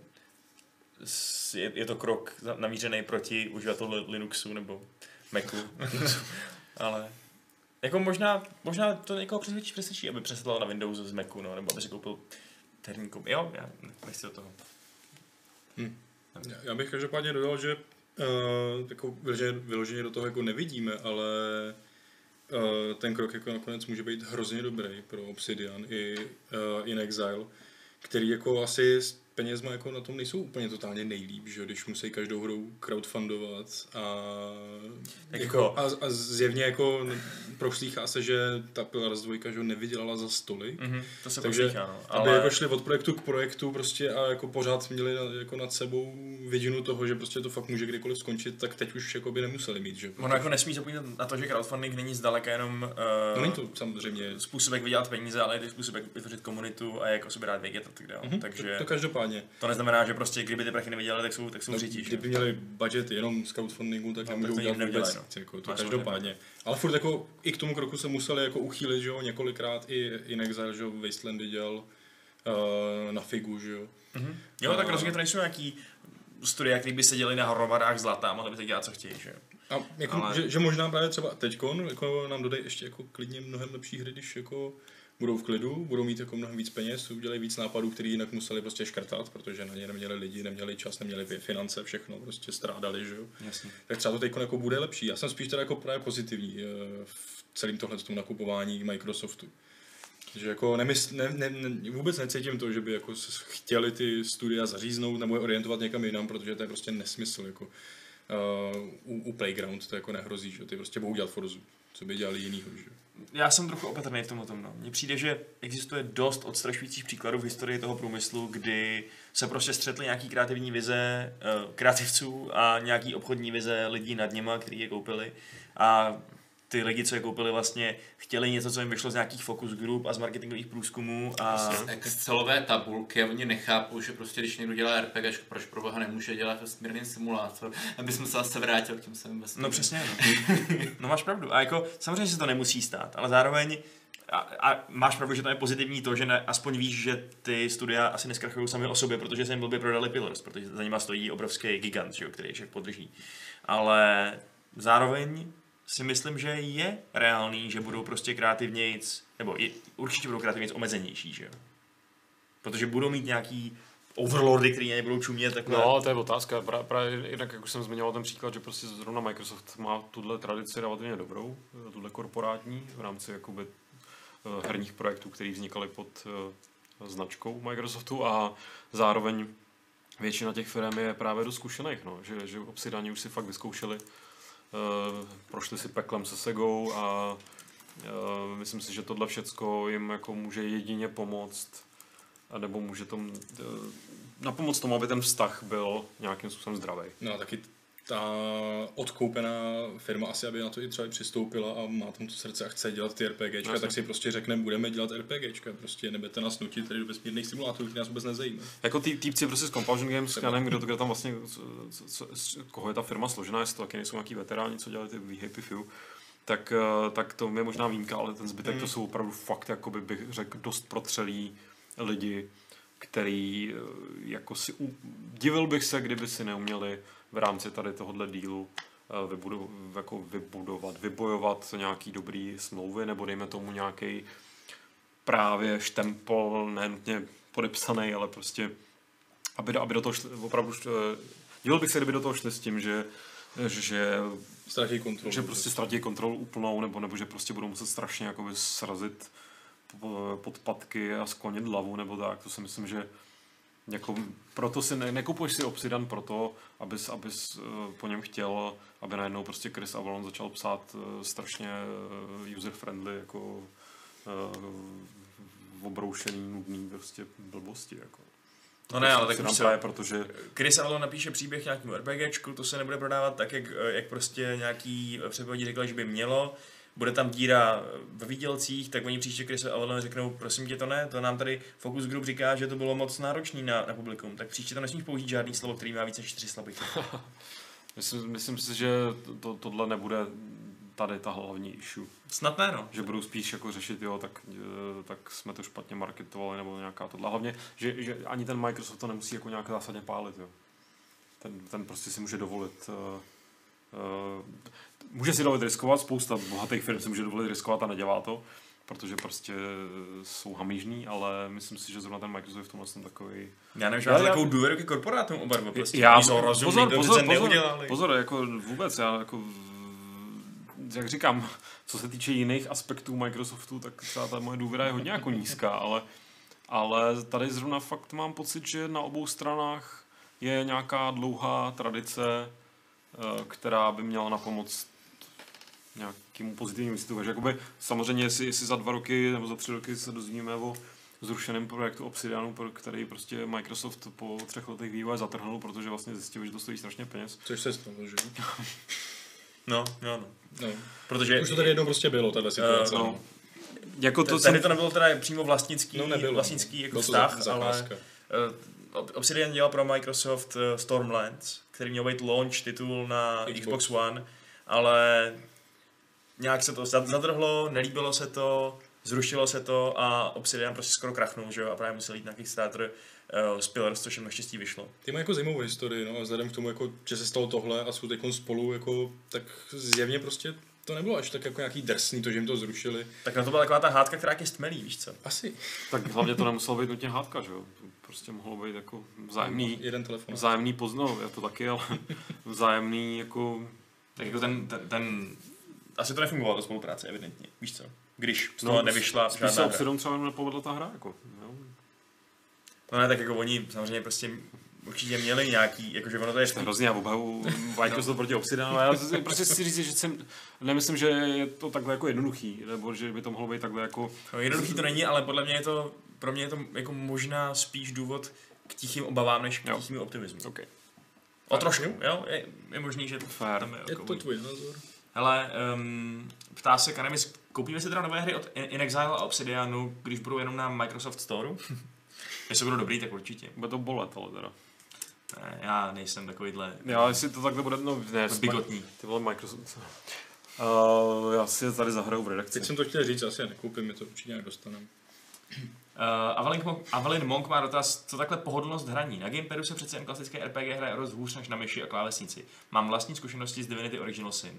je, je to krok namířený proti uživatelům Linuxu nebo Macu, ale jako možná, možná to někoho přesvědčí, přesvědčí, aby přesedlal na Windows z Macu, no, nebo aby si koupil herní komp. Jo, já nechci do toho. Já- Já bych každopádně dodal, že uh, jako vyloženě, vyloženě do toho jako nevidíme, ale uh, ten krok jako nakonec může být hrozně dobrý pro Obsidian i uh, In Exile, který jako asi penězma jako na tom nejsou úplně totálně nejlíp, že když musí každou hru crowdfundovat a, Tak jako, jako- a, a zjevně jako proslýchá se, že ta Pillars 2 že nevydělala za stolik, Mhm, to se takže poslýchá, no. aby Ale jako šli od projektu k projektu prostě a jako pořád měli jako nad sebou vidinu toho, že prostě to fakt může kdykoliv skončit, tak teď už jako by nemuseli mít, že? ono jako nesmí zapomínat na to, že crowdfunding není zdaleka jenom uh, No není to samozřejmě, způsob, jak vydělat peníze, ale je to způsob, jak vytvořit komunitu a jak o sobě rád vědět a tak dále. Mhm, Takže to, to každopádně. To neznamená, že prostě kdyby ty prachy nevydělali, tak jsou, tak jsou No, že? kdyby měli budget jenom z crowdfundingu, tak No, nemůžou tak to udělat vůbec nic, jako, to Máš každopádně. Ale furt jako i k tomu kroku se museli jako uchýlit, že jo, několikrát i In Exile, že jo, Wastelandy dělal uh, na figu, že jo. Mhm. Jo, tak A- rozhodně to nejsou nějaký studia, který by seděli na hromadách zlata a mohli by si dělat, co chtějí, že jo. A jako, Ale- Ale... že, že, možná právě třeba teďkon jako nám dodají ještě jako klidně mnohem lepší hry, když jako budou v klidu, budou mít jako mnohem víc peněz, udělají víc nápadů, který jinak museli prostě škrtat, protože na ně neměli lidi, neměli čas, neměli finance, všechno prostě strádali, že jo. Jasně. Tak třeba to teď jako bude lepší. Já jsem spíš teda jako právě pozitivní eh, v celém tohle tom nakupování Microsoftu. Že jako nemysl, ne, ne, ne, vůbec necítím to, že by jako chtěli ty studia zaříznout nebo je orientovat někam jinam, protože to je prostě nesmysl. Jako, uh, u, u Playground to jako nehrozí, že ty prostě budou dělat Forzu. Co by dělali jinýho, že? Já jsem trochu opatrný v tomhle tom. No. Mně přijde, že existuje dost odstrašujících příkladů v historii toho průmyslu, kdy se prostě střetly nějaký kreativní vize eh, kreativců a nějaký obchodní vize lidí nad nima, kteří je koupili. A ty lidi, co je koupili, vlastně chtěli něco, co jim vyšlo z nějakých focus group a z marketingových průzkumů. A Excelové tabulky oni nechápou, že prostě když někdo dělá RPG, proč pro boha nemůže dělat vesmírný simulátor, aby jsme se zase vrátil k těm svým vesmírným. No přesně, no. no máš pravdu. A jako samozřejmě se to nemusí stát, ale zároveň a, a máš pravdu, že to je pozitivní to, že ne, aspoň víš, že ty studia asi neskrachují sami o sobě, protože se jim blbě prodali Pillars, protože za nima stojí obrovský gigant, že jo, který je všech podrží. Ale zároveň si myslím, že je reálný, že budou prostě kreativnějc, nebo je, určitě budou kreativnějc omezenější, že jo. Protože budou mít nějaký overlordy, který nebudou čumět takhle. No, to je otázka. Pra, právě jinak, jak už jsem zmiňoval ten příklad, že prostě zrovna Microsoft má tuhle tradici relativně dobrou, tuhle korporátní, v rámci jakoby eh, herních projektů, které vznikaly pod eh, značkou Microsoftu a zároveň většina těch firm je právě do zkušených, no, že, že Obsidiani už si fakt vyzkoušeli, prošli si peklem se Segou a uh, myslím si, že tohle všecko jim jako může jedině pomoct, nebo může tomu, uh, na pomoc tomu, aby ten vztah byl nějakým způsobem zdravý. No a taky ta odkoupená firma asi, aby na to i třeba přistoupila a má tam to srdce a chce dělat ty RPGčka, Jasně. tak si prostě řekne, budeme dělat RPGčka, prostě nebudete nás nutit tady do vesmírných simulátorů, které nás vůbec nezajímají. Jako ty týpci prostě z Compulsion Games, já nevím, kdo, kdo tam vlastně, co, co, koho je ta firma složená, jestli to taky nejsou nějaký veteráni, co dělali ty Happy Few, tak, eh, tak to je možná výjimka, ale ten zbytek Mm. to jsou opravdu fakt, jakoby bych řekl, dost protřelí lidi, který eh, jako si, u- divil bych se, kdyby si neuměli v rámci tady tohohle dílu eh, vybudu, jako vybudovat, vybojovat nějaký dobrý smlouvy, nebo dejme tomu nějaký právě štempel, nenutně podepsaný, ale prostě aby, do- aby do toho šli, opravdu šli, divil bych se, kdyby do toho šli s tím, že, že, Ztratí kontrolu. že prostě ztratí kontrolu úplnou, nebo, nebo že prostě budou muset strašně jakoby srazit po- podpatky a sklonit hlavu, nebo tak, to si myslím, že jako, proto si ne, nekupuješ si Obsidian proto, abys, abys eh, po něm chtěl, aby najednou prostě Chris Avalon začal psát eh, strašně eh, user-friendly jako uh, obroušený, nudný prostě blbosti. Jako. No ne, ale tak právě protože Chris Avalon napíše příběh nějakému RPGčku, to se nebude prodávat tak, jak, jak prostě nějaký předpovědi řekli, že by mělo. Bude tam díra ve výdělcích, tak oni příště Chris Avalon řeknou, prosím tě to ne, to nám tady Focus Group říká, že to bylo moc náročný na, na publikum, tak příště to nesmíš použít žádný slovo, který má více než čtyři slabiky. myslím, myslím si, že to, tohle nebude tady ta hlavní issue. Snad ne, no. Že budou spíš jako řešit, jo, tak, eh, tak jsme to špatně marketovali, nebo nějaká tohle. Hlavně, že, že ani ten Microsoft to nemusí jako nějak zásadně pálit, jo. Ten, ten prostě si může dovolit uh, uh, může si dovolit riskovat, spousta bohatých firm si může dovolit riskovat a nedělá to, protože prostě jsou hamižní, ale myslím si, že zrovna ten Microsoft je v tomhle jsem takový... Já nevím, že máte takovou důvěru ke korporátům oba dva prostě. Já, jsou pozor, to pozor, pozor, neudělali. pozor, jako vůbec, já jako jak říkám, co se týče jiných aspektů Microsoftu, tak třeba ta moje důvěra je hodně jako nízká, ale, ale tady zrovna fakt mám pocit, že na obou stranách je nějaká dlouhá tradice, která by měla na pomoc nějakému pozitivnímu výsledku. Takže jakoby, samozřejmě, jestli, jestli za dva roky nebo za tři roky se dozvíme o zrušeném projektu Obsidianu, pro který prostě Microsoft po třech letech vývoje zatrhnul, protože vlastně zjistil, že to stojí strašně peněz. Což se stalo, že? No, jo, no. No. Protože Už to tady jednou prostě bylo, tahle situace. Eh, no. Jako to, tady to nebylo teda přímo vlastnický, No nebylo. vlastnický jako vztah, ale uh, Obsidian dělal pro Microsoft uh, Stormlands, který měl být launch titul na Xbox, Xbox. One, ale nějak se to zad- zadrhlo, nelíbilo se to, zrušilo se to a Obsidian prostě skoro krachnul, že jo, a právě musel jít na Kickstarter uh, Spillers, což jim naštěstí vyšlo. Ty mají jako zajímavou historii, no a vzhledem k tomu, jako, že se stalo tohle a jsou teď spolu, jako, tak zjevně prostě to nebylo až tak jako nějaký drsný, to, že jim to zrušili. Tak na to byla taková ta hádka, která je stmelí, víš co? Asi. tak hlavně to nemuselo být nutně hádka, že jo? Prostě mohlo být jako vzájemný, Jeden telefon. vzájemný pozno, je to taky, ale vzájemný jako Tak jako ten, ten, ten asi to nefungovalo ta spolupráce, evidentně, víš co? Když z toho No, nevyšla spíš se žádná hra. Obsidian třeba nepovedla ta hra, jako, jo? No ne, tak jako oni samozřejmě prostě určitě měli nějaký, jakože ono to je je hrozně, já obhavu Microsoft proti Obsidianu, ale já prostě si říct, že jsem, nemyslím, že je to takhle jako jednoduchý, nebo že by to mohlo být takhle jako, No, jednoduchý to není, ale podle mě je to, pro mě je to jako možná spíš důvod k tichým obavám, než k Jo. tichým optimismu. OK, O trošku, jo? Je, je možný, že Fair. tam je, Je to tvůj názor. Hele, um, ptá se Kanemis, koupíme si teda nové hry od In- Exile a Obsidianu, když budou jenom na Microsoft Store? Jestli budou dobrý, tak určitě. bude to bolet, ale teda. Ne, já nejsem takovýhle Já, jestli to takhle bude, no ne, bigotní. Ty vole Microsoft. Uh, já si je tady zahraju v redakci. Teď jsem to chtěl říct, asi je nekoupím, my to určitě nějak dostaneme. Uh, Avalin, Monk, Avalin Monk má dotaz, co takhle pohodlnost hraní. Na gamepadu se přece jen klasické RPG hraje dost hůř než na myši a klávesnici. Mám vlastní zkušenosti z Divinity Original Sin.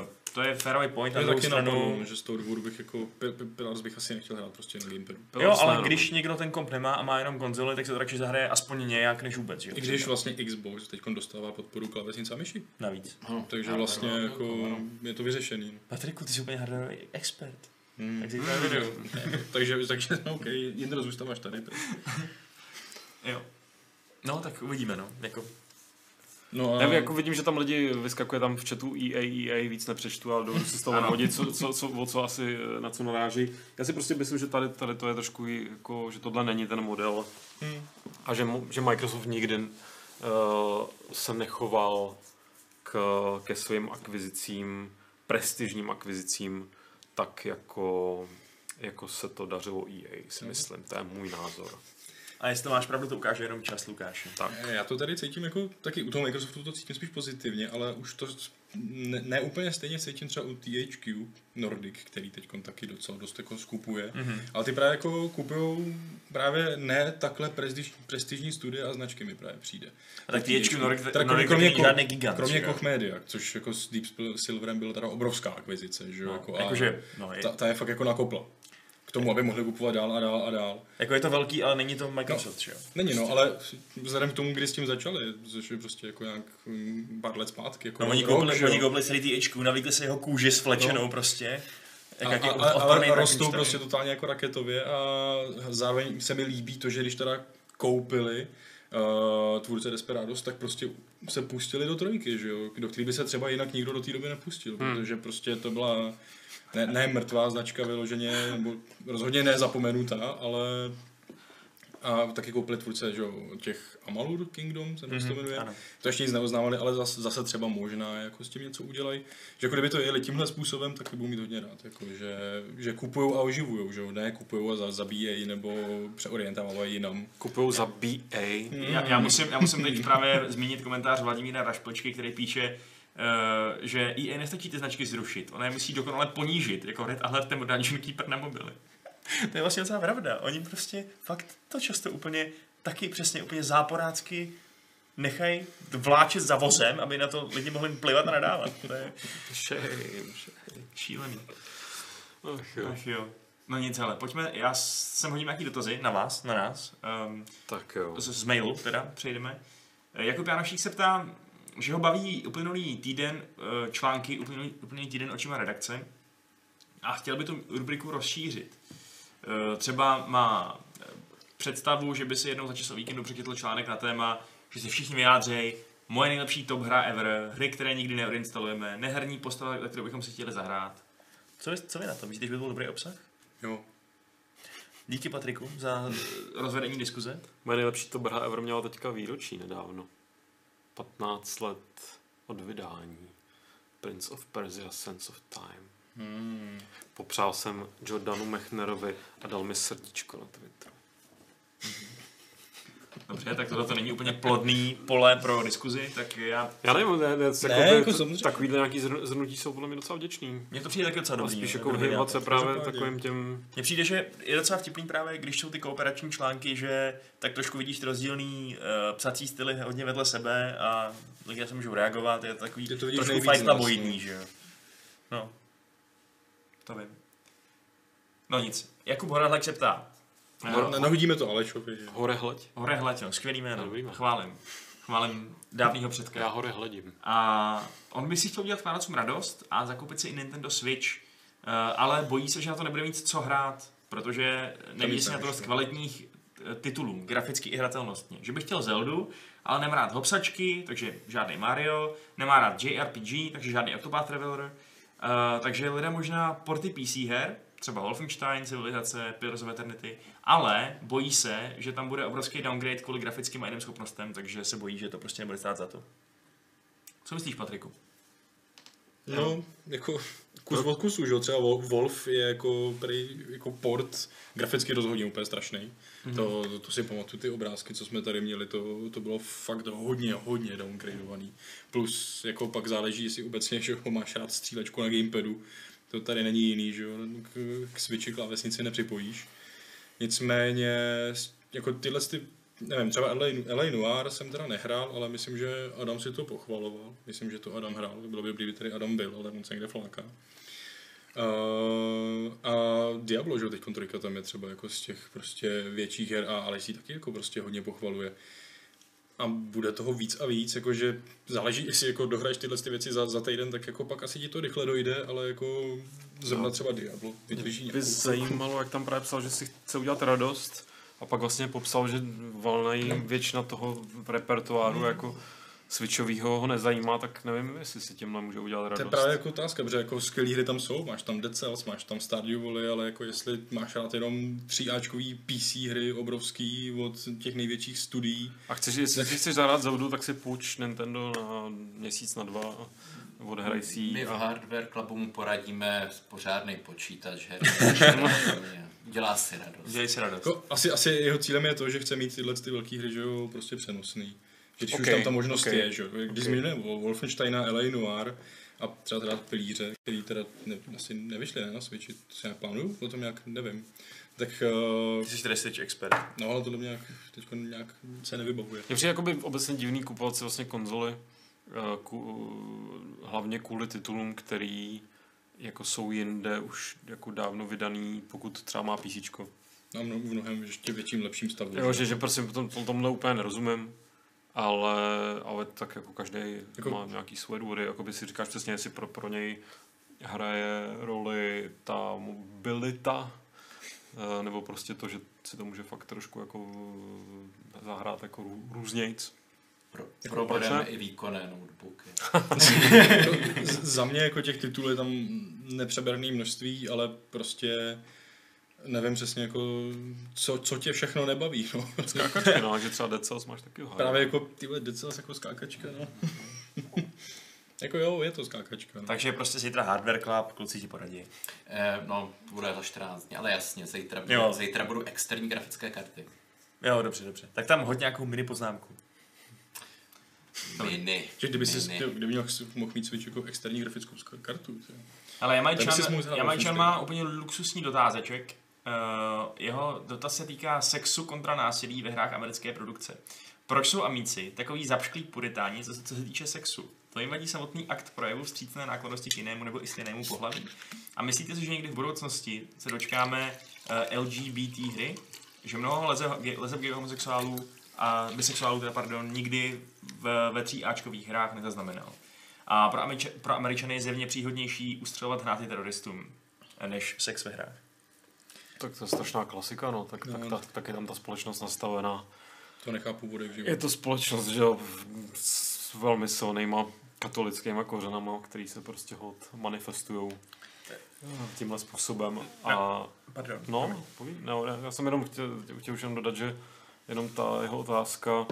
Uh, to je fairway point, na Já druhou taky stranu... napadlo, že z toho důvodu bych jako, P- P- Pillars bych asi nechtěl hrát prostě na gamepadu. Jo, ale no. když někdo ten komp nemá a má jenom konzoli, tak se to radši zahraje aspoň nějak než vůbec. Že? I když vlastně Xbox teď dostává podporu klávesnice a myši. Navíc. Hm, Takže já vlastně beru, jako ano. je to vyřešený. Patriku, ty jsi úplně hardwareový expert. Hmm. Tak to video. takže, takže OK, Jindra zůstáváš tady. Jo. No, tak uvidíme, no. Jako, No a... Já jako vidím, že tam lidi vyskakuje tam v chatu EA, EA, víc nepřečtu, ale dovedu si z toho odvodit, co, co, co, o co asi eh, na co naráží. Já si prostě myslím, že tady, tady to je trošku jako, že tohle není ten model Hmm. a že, že Microsoft nikdy uh, se nechoval k, ke svým akvizicím, prestižním akvizicím, tak jako, jako se to dařilo EA, si myslím. To je můj názor. A jestli to máš pravdu, to ukáže jenom čas, Lukáši. Tak. Já to tady cítím jako, taky u toho Microsoftu to cítím spíš pozitivně, ale už to ne, ne úplně stejně cítím třeba u THQ Nordic, který teď taky docela dost jako skupuje. Mm-hmm. Ale ty právě jako kupují právě ne takhle prestiž, prestižní studie a značky mi právě přijde. A tak THQ Nordic, Teda Nordic kromě, taky Ko- žádný gigant. kromě? Koch Media, což jako s Deep Silverem byla teda obrovská akvizice, že jo? No, jako, a jakože, no, je, ta, ta, je fakt jako nakopla. K tomu, aby mohli kupovat dál a dál a dál. jako je to velký, ale není to Microsoft, No. že jo? Není no, ale vzhledem k tomu, kdy s tím začali, což je prostě jako nějak mm, pár let zpátky. Jako No, oni koupili, oni koupili celý THQ, navlíkli se jeho kůži s flečenou No. prostě. a, Jak, jak a, a, ale rostou prostě totálně jako raketově a zároveň se mi líbí to, že když teda koupili uh, tvůrce Desperados, tak prostě se pustili do trojky, že jo, do který by se třeba jinak nikdo do té doby nepustil, hmm. protože prostě to byla ne, ne mrtvá značka vyloženě, nebo rozhodně ne zapomenutá, ale a taky koupili tvůrce že jo, těch Amalur Kingdom, se mm-hmm, to jmenuje. ano. To ještě nic neuznávali, ale zase, zase třeba možná jako s tím něco udělají. Že jako kdyby to jeli tímhle způsobem, tak budu mít hodně rád. Jako, že, že kupují a oživují, že jo? ne kupují a za- zabíjejí nebo přeorientovávají jinam. Kupují za BA. Já, já, musím, já musím teď právě zmínit komentář Vladimíra Rašpočky, který píše, že EA nestačí ty značky zrušit, ona je musí dokonale ponížit, jako Red Alert nebo Dungeon Keeper na mobily. to je vlastně docela pravda. Oni prostě fakt to často úplně taky přesně úplně záporácky nechají vláčet za vozem, aby na to lidi mohli plivat a nadávat. To je Shame, shame. šílený. Ach jo. Ach jo. No nic, ale pojďme, já sem hodím nějaký dotazy na vás, na nás. Um, Tak jo. z, z mailu teda přejdeme. Eh, Jakub Janošík se ptá, že ho baví uplynulý týden eh, články, uplynulý, uplynulý týden očima redakce a chtěl by tu rubriku rozšířit. Eh, Třeba má eh, představu, že by si jednou za čas o víkendu přečetl článek na téma, že se všichni vyjádřejí, moje nejlepší top hra ever, hry, které nikdy neodinstalujeme, neherní postava, na kterou bychom si chtěli zahrát. Co vy, co vy na to? Myslíte, že by byl dobrý obsah? Jo. Díky Patriku za rozvedení diskuze. Moje nejlepší to hra ever měla teďka výročí nedávno. 15 let od vydání. Prince of Persia Sense of Time. Hmm. Popřál jsem Jordanu Mechnerovi a dal mi srdíčko na Twitteru. Dobře, tak tohle to není úplně plodný pole pro diskuzi, tak já... Já nevím, ne, ne, Ne, jako, jako samozřejmě. takovýhle nějaký zhrn- zhrnutí jsou podle mě docela vděčný. Mně to přijde taky docela A dobrý. spíš jako dobrý vyhýbat se právě takovým těm... Mně přijde, že je docela vtipný právě, když jsou ty kooperační články, že tak trošku vidíš ty rozdílný uh, psací styly hodně vedle sebe a lidi na to můžou reagovat, je to takový Ty to vidíš trošku bojidný, no. že jo. No. To vím. No nic. Jakub Horadlek se ptá. No, nahodíme to že? Hore hleď. Hore hletěl, skvělý jméno. Dobrý jméno. Chválím. Chválím dávnýho Já předka. hore hledím. A on by si chtěl udělat Vánocům radost a zakoupit si i Nintendo Switch, eh, ale bojí se, že na to nebude mít co hrát, protože nevidí víc se na to dost kvalitních eh, titulů, graficky i hratelnostně. Že by chtěl Zeldu, ale nemá rád hopsačky, takže žádný Mario, nemá rád JRPG, takže žádný Octopath Traveler, Uh, takže lidé možná porty PC her, třeba Wolfenstein, Civilizace, Pillars of Eternity, ale bojí se, že tam bude obrovský downgrade kvůli grafickým a jiným schopnostem, takže se bojí, že to prostě nebude stát za to. Co myslíš, Patriku? No, jako kus od kusu, že jo, třeba Wo- Wolf je jako, prý, jako port graficky rozhodně úplně strašný. Mm-hmm. To, to, to, si pamatuju, ty obrázky, co jsme tady měli, to, to bylo fakt hodně, hodně downgradovaný. Plus, jako pak záleží, jestli obecně, že ho máš rád střílečku na gamepadu. To tady není jiný, že jo, k, k switchi klávesnici nepřipojíš. Nicméně, jako tyhle ty, nevím, třeba LA, LA Noir jsem teda nehrál, ale myslím, že Adam si to pochvaloval. Myslím, že to Adam hrál, bylo by kdyby tady Adam byl, ale on se někde fláká. Uh, a Diablo, že teď trojka tam je třeba jako z těch prostě větších her a si taky jako prostě hodně pochvaluje. A bude toho víc a víc, jakože záleží, jestli jako dohraješ tyhle ty věci za, za týden, tak jako pak asi ti to rychle dojde, ale jako zrovna No. třeba Diablo vydrží By nějakou zajímalo, jak tam právě psal, že si chce udělat radost, a pak vlastně popsal, že valnej většina toho repertoáru jako switchovýho ho nezajímá, tak nevím, jestli si tímhle může udělat To radost. je právě jako otázka, protože jako skvělé hry tam jsou, máš tam Dead Cells, máš tam Stardew Valley, ale jako jestli máš rád jenom 3Ačkový PC hry obrovský od těch největších studií, A chceš, jestli si chceš zahrát Zeldu, tak si půjč Nintendo na měsíc, na dva a odhraj si My v Hardware Clubu mu poradíme pořádný počítač her. Dělá si radost. Dělej si radost. Jako, asi, asi jeho cílem je to, že chce mít tyhle ty velké hry, že jo, prostě přenosný. Že když Ok, už tam ta možnost ok, je, že jo. Když ok. zmiňujeme Wolfensteina, LA Noir a třeba teda pilíře, který teda ne, asi nevyšly ne, na Switchi, to si nějak plánuju, o tom nějak nevím. Tak, uh, Ty jsi tedy Switch expert. no ale tohle mě nějak, teď nějak se nevybavuje. Mně přijde jakoby obecně divný kupovat si vlastně konzoly, eh, ku, hlavně kvůli titulům, který jako jsou jinde už jako dávno vydaný, pokud třeba má PC. Na mno, v mnohem ještě větším, lepším stavu. Jo, že, že prostě tom, tom, tomhle úplně nerozumím, ale, ale tak jako každý Jako- má nějaký svoje důvody, jako by si říkáš přesně, jestli pro, pro něj hraje roli ta mobilita, eh, nebo prostě to, že si to může fakt trošku jako eh, zahrát jako rů, různějc. Pro, Jako proč ne? i výkonné notebooky. Z- za mě jako těch titulů je tam nepřeberné množství, ale prostě nevím přesně jako, co, co tě všechno nebaví, no. Skákačky, no, že třeba Dead Cells máš taky hard. Právě jako tyhle Dead Cells jako skákačka, no. jako jo, je to skákačka. No. Takže prostě zítra Hardware Club, kluci ti poradí. Eh, no, bude za 14 dní, ale jasně, zítra, Jo. budu, zítra budu externí grafické karty. Jo, dobře, dobře. Tak tam hoď nějakou mini poznámku. Mini. Že kdyby si mini. kdyby měl, mohl mít Switch jako externí grafickou kartu. Tě. Ale Jamajčan, Jamajčan Wolfenstein. má úplně luxusní dotázeček. Uh, jeho dotaz se týká sexu kontra násilí ve hrách americké produkce. Proč jsou amíci takový zapšklí puritáni, co se, co se týče sexu? To jim vadí samotný akt projevu vstřícné náklonosti k jinému nebo i stejnému pohlaví? A myslíte si, že někdy v budoucnosti se dočkáme uh, LGBT hry? Že mnoho leze, leze homosexuálů a bisexuálů, teda pardon, nikdy v, ve tří Ačkových hrách nezaznamenal. A pro, pro Američany je zjevně příhodnější ustřelovat hnáty teroristům, než sex ve hrách. Tak to je strašná klasika, no, tak, No. tak, tak, tak je tam ta společnost nastavená. To nechápu vody v Je to společnost, že jo, s velmi silnýma katolickýma kořenama, který se prostě hod manifestují tímhle způsobem. A Pardon. no, poví, no, já- jsem jenom chtěl, chtěl už jenom dodat, že jenom ta jeho otázka,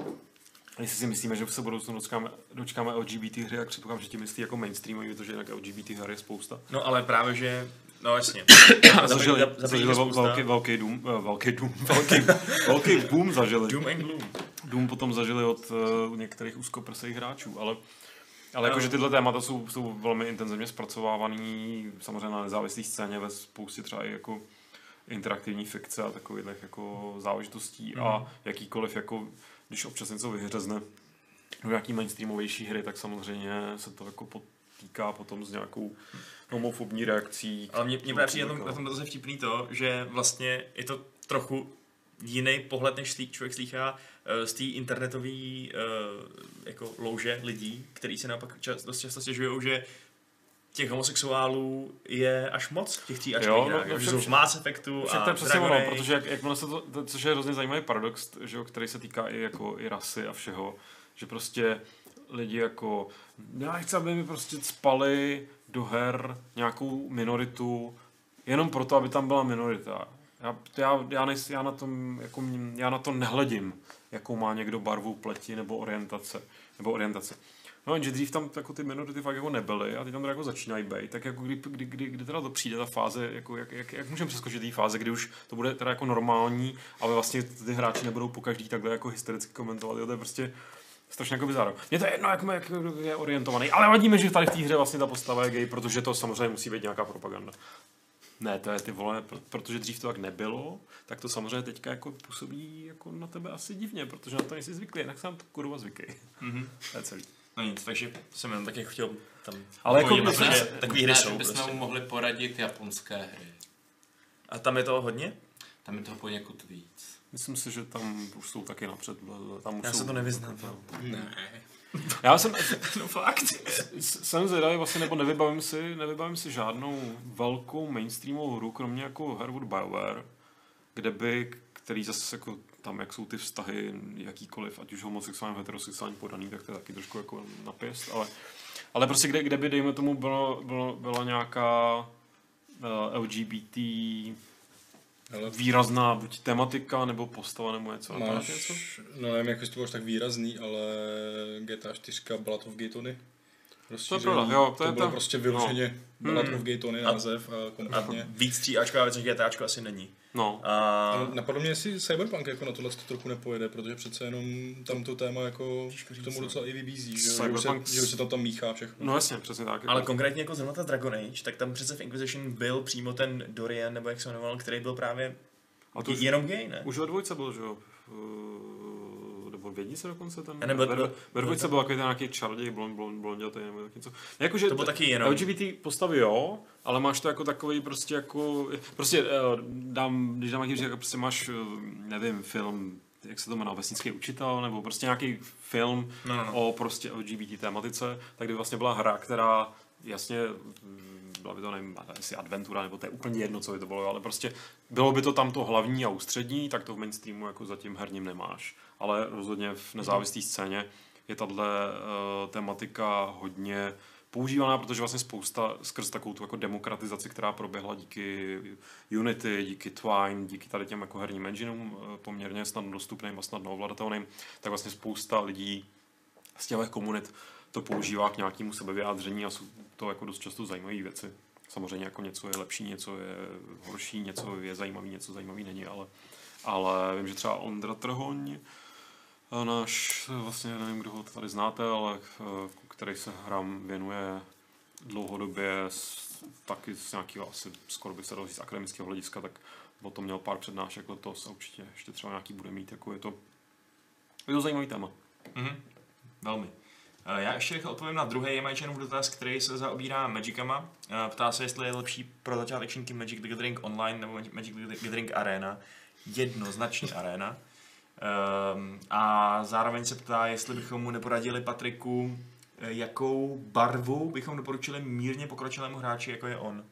jestli si myslíme, že se budoucnu dočkáme, dočkáme LGBT hry, jak předpokládám, že tím myslí jako mainstreamový, protože jinak LGBT her je spousta. No ale právě, že, no jasně. Zažili, Za- za- zažili za- vel- velký, velký dům, eh, velký dům, velký, velký boom zažili. Doom and Gloom. Dům potom zažili od uh, některých úzkoprsých hráčů, ale ale No. jakože tyhle témata jsou, jsou velmi intenzivně zpracovávaný samozřejmě na nezávislé scéně ve spoustě třeba i jako interaktivní fikce a takových jako záležitostí Mhm. a jakýkoliv jako, když občas něco vyhřezne do nějaký mainstreamovější hry, tak samozřejmě se to jako potýká potom s nějakou homofobní reakcí. Ale mě, mě právě přijde na tom- dotaze vtipný to, že vlastně je to trochu jiný pohled, než slí, člověk slýchá eh, z té internetové eh, jako louže lidí, který se naopak čas, dost často stěžují, že těch homosexuálů je až moc těch tří Jo, ačkových no, no, že jsou v Mass Effectu a to je přesně ono, protože jak, jak se to, to, což je hrozně zajímavý paradox, že jo, který se týká i jako i rasy a všeho, že prostě lidi jako, já chci, aby mi prostě spali do her nějakou minoritu, jenom proto, aby tam byla minorita. Já, já, já, nejs, já, na tom, jako, já na to nehledím, jakou má někdo barvu pleti nebo orientace. Nebo orientace. No, jenže dřív tam jako ty minority fakt jako nebyly a teď tam teda jako začínají být, tak jako kdy, kdy, kdy, kdy teda to přijde ta fáze, jako jak, jak, jak můžeme přeskočit té fáze, kdy už to bude teda jako normální, ale vlastně ty hráči nebudou po každý takhle jako hystericky komentovat, jo, to je prostě strašně jako bizarro. Mně to je jedno, jak, jak je orientovaný, ale vadíme, že tady v té hře vlastně ta postava je gay, protože to samozřejmě musí být nějaká propaganda. Ne, to je ty vole, pro- protože dřív to tak nebylo, tak to samozřejmě teďka jako působí jako na tebe asi divně, protože na to nejsi zvyklý, jinak jsem to kurva zvyklý. Mhm. To je celý. No nic, takže jsem jenom taky chtěl tam Ale jako že že- takový hry jsou bychom prostě. mu mohli poradit japonské hry. A tam je toho hodně? Tam je toho poněkud víc. Myslím si, že tam už jsou taky napřed. Tam už Já jsou, se to nevyznám. Ne. Já jsem, No fakt. jsem zvědavý vlastně, nebo nevybavím si, nevybavím si žádnou velkou mainstreamovou hru, kromě jako her od BioWare, kde by, který zase jako tam, jak jsou ty vztahy jakýkoliv, ať už homosexuální, heterosexuální podaný, tak to je taky trošku jako napěst, ale, ale prostě kde, kde by, dejme tomu, bylo, bylo, byla nějaká uh, LGBT Hele, výrazná buď tematika, nebo postava, nebo něco. Máš... něco? no nevím, jak to až tak výrazný, ale GTA 4 Ballad of Gay Tony. To je pravda, jo, to, to je bylo to. prostě vyloženě no. Ballad Hmm. of název a A konkrétně. víc stříáčková věc než GTAčko asi není. No, A A napadlo mě, jestli Cyberpunk jako na tohle to trochu nepojede, protože přece jenom tam to téma jako k tomu docela i vybízí, že, jo? že, už se, Cyberpunk- že už se tam tam míchá všechno. no jasně, přesně tak. Ale jako- konkrétně jako zrovna ta Dragon Age, tak tam přece v Inquisition byl přímo ten Dorian, nebo jak se jmenoval, který byl právě a to už, jenom gay, ne? už ve dvojce byl, že jo? Nebo v jednice dokonce ten? A nebo- ve, ve, ve dvojce byl takový ten nějaký čaroděj, blond, blond, blondětej nebo tak něco. Jakože To bylo taky jenom. LGBT postavy jo, ale máš to jako takový prostě jako, prostě eh, dám, když dám nějaký prostě máš, eh, nevím, film, jak se to jmenuje, vesnický učitel, nebo prostě nějaký film No, no, no. o prostě LGBT tématice, tak kdyby vlastně byla hra, která jasně mm, byla by to, nevím, jestli adventura, nebo to je úplně jedno, co by to bylo, ale prostě bylo by to tam to hlavní a ústřední, tak to v mainstreamu jako zatím herním nemáš. Ale rozhodně v nezávislé scéně je tahle uh, tematika hodně používaná, protože vlastně spousta skrz takovou tu jako demokratizaci, která proběhla díky Unity, díky Twine, díky tady těm jako herním engineům eh, poměrně snadno dostupným a snadno ovladatelným, tak vlastně spousta lidí z těch komunit to používá k nějakému sebevyjádření a jsou to jako dost často zajímavé věci. Samozřejmě jako něco je lepší, něco je horší, něco je zajímavý, něco zajímavý není, ale, ale vím, že třeba Ondra Trhoň, náš, vlastně nevím, kdo ho tady znáte, ale eh, který se hrám věnuje dlouhodobě s, taky z nějakého asi skoro by se dalo říct akademického hlediska, tak o tom měl pár přednášek letos a určitě ještě třeba nějaký bude mít, jako je to, je to zajímavý téma. Mhm. Velmi. Eh, Já ještě rychle odpovím na druhý Jamajčanův dotaz, který se zaobírá Magicama. Eh, Ptá se, jestli je lepší pro začátečníky Magic the Gathering Online nebo Magic the Gathering Arena. Jednoznačně Arena. Um, a zároveň se ptá, jestli bychom mu neporadili Patriku, eh, jakou barvu bychom doporučili mírně pokročilému hráči, jako je on.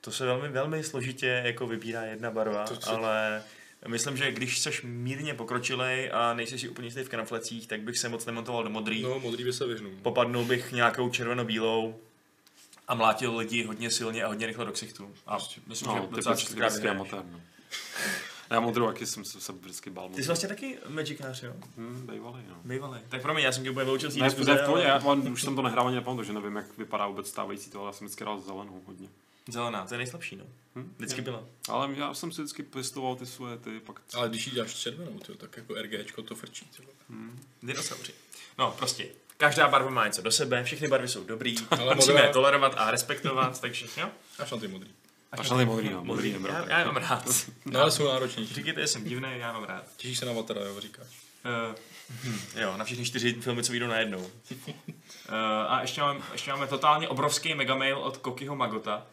To se velmi, velmi složitě jako vybírá jedna barva, To to, se- ale myslím, že když seš mírně pokročilej a nejsi si úplně jistý v knoflecích, tak bych se moc nemontoval do modrý. No, modrý by se vyhnul. Popadnul bych nějakou červeno-bílou a mlátil lidi hodně silně a hodně rychle do ksichtu. A myslím, No, že docela prostě častokrát Já modrou, jaký jsem se, se vždycky bál. Ty jsi vlastně taky Magicář, jo? Hmm, bejvalý, no. Bývalý. Tak pro mě, já jsem tě úplně vyučil z Ne, diskuze, v pohodě, ale- já mám- už jsem to nehrál ani nepamatuju, že nevím, jak vypadá vůbec stávající to, ale já jsem vždycky hrál zelenou hodně. Zelená, to je nejslabší, no. Hm? Vždycky Je. byla. Ale já jsem si vždycky pěstoval ty svoje, ty pak... Ale když jí dáš červenou, tyjo, tak jako RGčko to frčí. Tyjo. Dinosauři. No, prostě. Každá barva má něco do sebe, všechny barvy jsou dobrý, Ale musíme modrá- je tolerovat a respektovat, takže jo. Až na ty modrý. Ty modrý, no, modrý nebrou. Já, tak. já mám rád. No ale jsou náročnější. Říkejte, že jsem divný, já mám rád. Těšíš se na Vatara, jo, říkáš. Uh, jo, na všechny čtyři filmy, co vyjdou najednou. Uh, a ještě, mám, ještě máme totálně obrovský megamail od Kokiho Magota,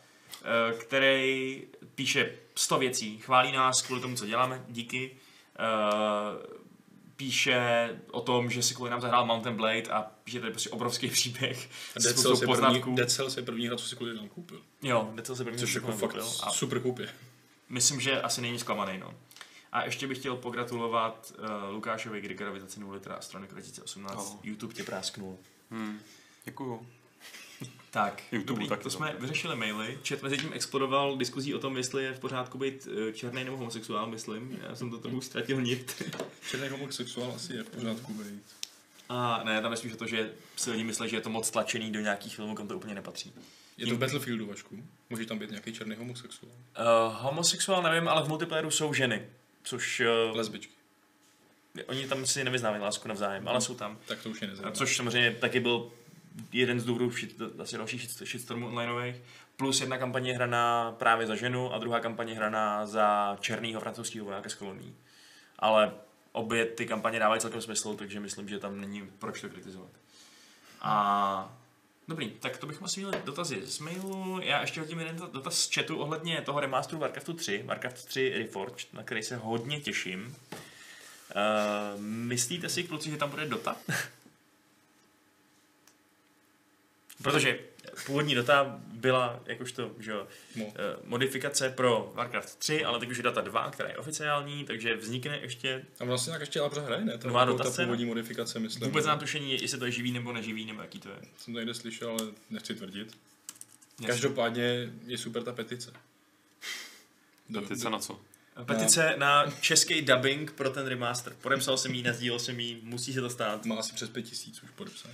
uh, který píše 100 věcí, chválí nás kvůli tomu, co děláme, díky. Uh, píše o tom, že si kvůli nám zahrál Mountain Blade a píše tady prostě obrovský příběh. Dead Cells, je první. Dead Cells je první hra, co si kvůli nám koupil. Jo, Dead Cells je první, Což co jako fakt koupil. A super koupě. myslím, že asi není zklamaný, no. A ještě bych chtěl pogratulovat uh, Lukášovi Grigerovi za cenu litra Astronik 2018. Oh. YouTube tě prásknul. Hmm. Děkuju. Tak, YouTube dobrý, taky to jsme dobrý. vyřešili maily. Chat mezi tím explodoval diskuzí o tom, jestli je v pořádku být eh, černý nebo homosexuál, myslím. Já jsem to trochu ztratil nit. Černý homosexuál asi je v pořádku být. A ne, tam je spíš o to, že si lidi myslí, že je to moc tlačený do nějakých filmů, kam to úplně nepatří. Je to v Battlefieldu, Vašku? Může tam být nějaký černý homosexuál. Uh, homosexuál nevím, ale v multiplayeru jsou ženy. Což uh, Lesbičky. oni tam si nevyznávají lásku navzájem, ale jsou tam. Tak to už je A nezajímavé. Což samozřejmě taky byl jeden z důvodů shit, asi dalších shit- shitstormů onlineových. Plus jedna kampaně hraná právě za ženu a druhá kampaně hraná za černýho francouzského vojáka z kolonií. Ale obě ty kampaně dávají celkem smysl, takže myslím, že tam není proč to kritizovat. A Dobrý, tak to bychom asi měli dotazy z mailu. Já ještě hodím jeden dotaz z chatu ohledně toho remasteru Warcraftu 3, Warcraft 3 Reforged, na který se hodně těším. Uh, myslíte si, kluci, že tam bude Dota? Protože původní data byla jakožto že jo, No. modifikace pro Warcraft 3, ale teď už je data 2, která je oficiální, takže vznikne ještě A vlastně tak ještě Labře hraje, ne? Ta, Nová ta, ta dotace, původní modifikace, myslím. vůbec nám tušení, jestli to je živý nebo neživý, nebo jaký to je. Jsem to někde slyšel, ale nechci tvrdit. Jasně. Každopádně je super ta petice. Do, Petice na co? Petice na český dubbing pro ten remaster. Podepsal jsem jí, nazdílel jsem jí, musí se to stát. Má asi přes pět tisíc už podepsané.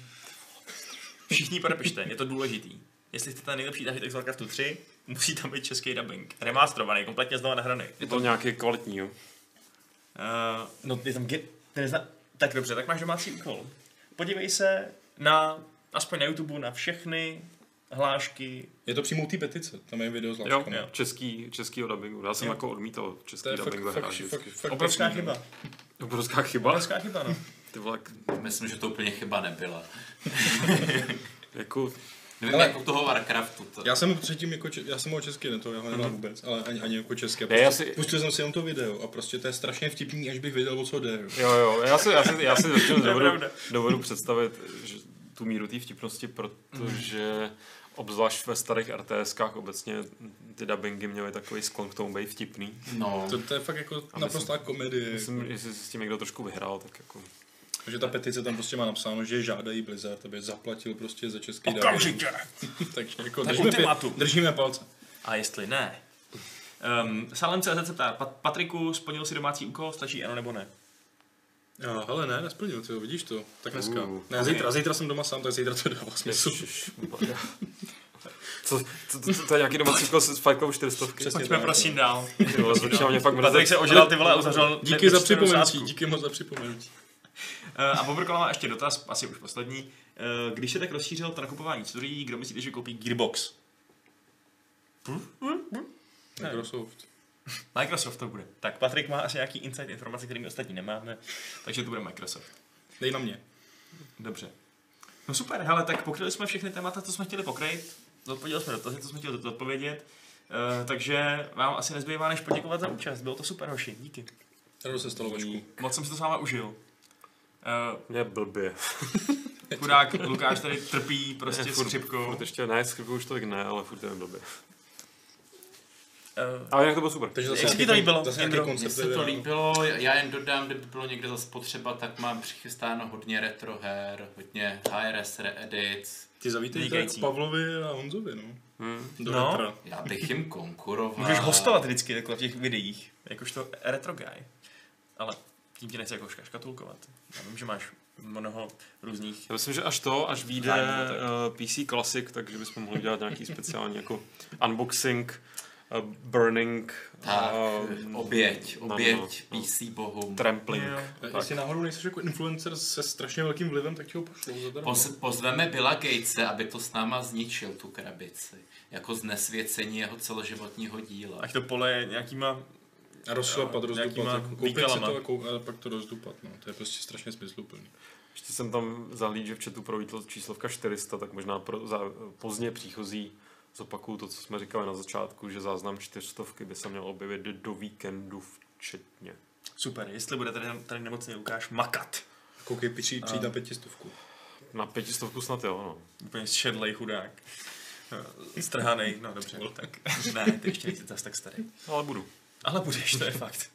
Všichni podepište, je to důležitý. Jestli chcete nejlepší zážitek z Warcraftu 3, musí tam být český dubbing. Remasterovaný, kompletně znova nahraný. Je to nějaký kvalitní, jo? Uh, no, je tam ge- ten nezna... Tak dobře, tak máš domácí úkol. Podívej se na, aspoň na YouTube, na všechny hlášky. Je to přímo u té petice, tam je video s Jo, látkami. jo. český, českýho dubbingu. Já jsem Jo. jako odmítal To český je fakt, dubbing ve fakt, hrách fakt, vždycky. fakt Obrovská pěkný, no. chyba. Obrovská chyba. Obrovská chyba, no. Ty vole, Myslím, že to úplně chyba nebyla. jako, Nevím, Ale- jak u toho Warcraftu. To... Já jsem ho předtím jako, če- já jsem ho česky, ne to, já ho nemám vůbec, ale ani, ani jako česky. Ne, Prostě, já si- Pustil jsem si jenom to video a prostě to je strašně vtipný, až bych věděl, o co jde. jo. jo, jo, já si, já si, já si dovedu, pravda. dovedu představit že tu míru té vtipnosti, protože obzvlášť ve starých RTSkách obecně ty dubbingy měly takový sklon k tomu být vtipný. No, To, to je fakt jako A naprostá komedie. Myslím, jestli si s tím někdo trošku vyhrál, tak jako... Takže ta petice tam prostě má napsáno, že žádají Blizzard, aby zaplatil prostě za český dubbing. Okamžitě. Takže jako Tak držíme, ultimátum. držíme palce. A jestli ne? Um, Salem.cz se ptá, Pat- Patriku, splnil si domácí úkol, stačí ano nebo ne? Jo, hele, ne, nesplnil, ty vidíš to. Tak dneska. Uh, ne, zítra, zítra jsem doma sám, tak zítra to dává smysl. Co, co, co, to je nějaký domácí úkol z Fight Club 400? Přesně Pojďme prosím dál. Patrik se ožral ty vole a uzavřel Díky za připomenutí, díky moc za připomenutí. Eh, A Bobrkola má ještě dotaz, asi už poslední. Eh, Když se tak rozšířil to nakupování studií, kdo myslíte, že koupí Gearbox? Microsoft. Microsoft to bude. Tak Patrik má asi nějaký insight informace, který my ostatní nemáme, takže to bude Microsoft. Dej na mě. Dobře. No super, hele, tak pokryli jsme všechny témata, co jsme chtěli pokryt. Zodpověděli jsme dotazy, co jsme chtěli zodpovědět. Uh, takže vám asi nezbývá než poděkovat za účast. Bylo to super, hoši. Díky. Rado se stalo. Moc jsem si to s váma užil. Uh, Mě blbě. chudák Lukáš tady trpí prostě s furt, chřipkou. furt ještě ne, s chřipkou už tolik ne, ale furt je blbě. Uh, Ale jak to bylo super. Takže zase nějaký Jindro? Mně koncept. se to líbilo, já jen dodám, kdyby bylo někde zase potřeba, tak mám přichystáno hodně retro her, hodně high-res edits. Ti zavítejte k Pavlovi a Honzovi, no. Hmm. Do No. retra. Já bych jim konkuroval. můžeš hostovat vždycky takhle v těch videích, jakožto retro guy. Ale tím ti nechci jako ška- škatulkovat. Já vím, že máš mnoho různých... Já myslím, že až to, až vyjde uh, PC Classic, takže bychom mohli dělat nějaký speciální jako unboxing, uh, burning, Tak, uh, oběť, no, oběť no. PC bohům. trampling. Jo. Tak. Jestli náhodou nejsi jako influencer se strašně velkým vlivem, tak ti ho pošlou zadarmo. Poz, pozveme Billa Gatese, aby to s náma zničil, tu krabici. Jako znesvěcení jeho celoživotního díla. Ať to poleje nějakýma... A rozšlapat, Jo, rozdupat. Jako, koupit si to a, kou- a pak to rozdupat. No. To je prostě strašně smysluplný. Ještě jsem tam zahlíd, že v chatu prolítl číslovka 400, tak možná pro za, pozdě příchozí zopakuju to, co jsme říkali na začátku, že záznam 400 by se měl objevit do víkendu včetně. Super, jestli bude tady, tady nemocný Lukáš makat. Koukej, přijít, přijít na pětistovku. Na pětistovku snad jo, no. Úplně šedlej chudák. Eh, Strhanej, no dobře, tak ne, ty ještě nejsi zase tak starý. Ale budu. Ale budeš, to je fakt.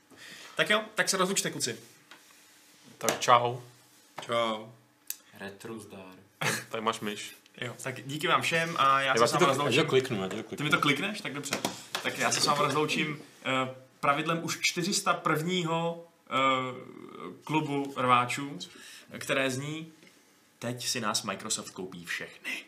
Tak jo, tak se rozlučte, kuci. Tak čau. Čau. Retro zdár. Tady máš myš. Jo, tak díky vám všem a já se Já s ti vámi rozloučím. já to kliknu, já to Ty kliknu. mi to klikneš? Tak dobře. Tak já se s vámi rozloučím eh, pravidlem už 401. eh, klubu rváčů, které zní Teď si nás Microsoft koupí všechny.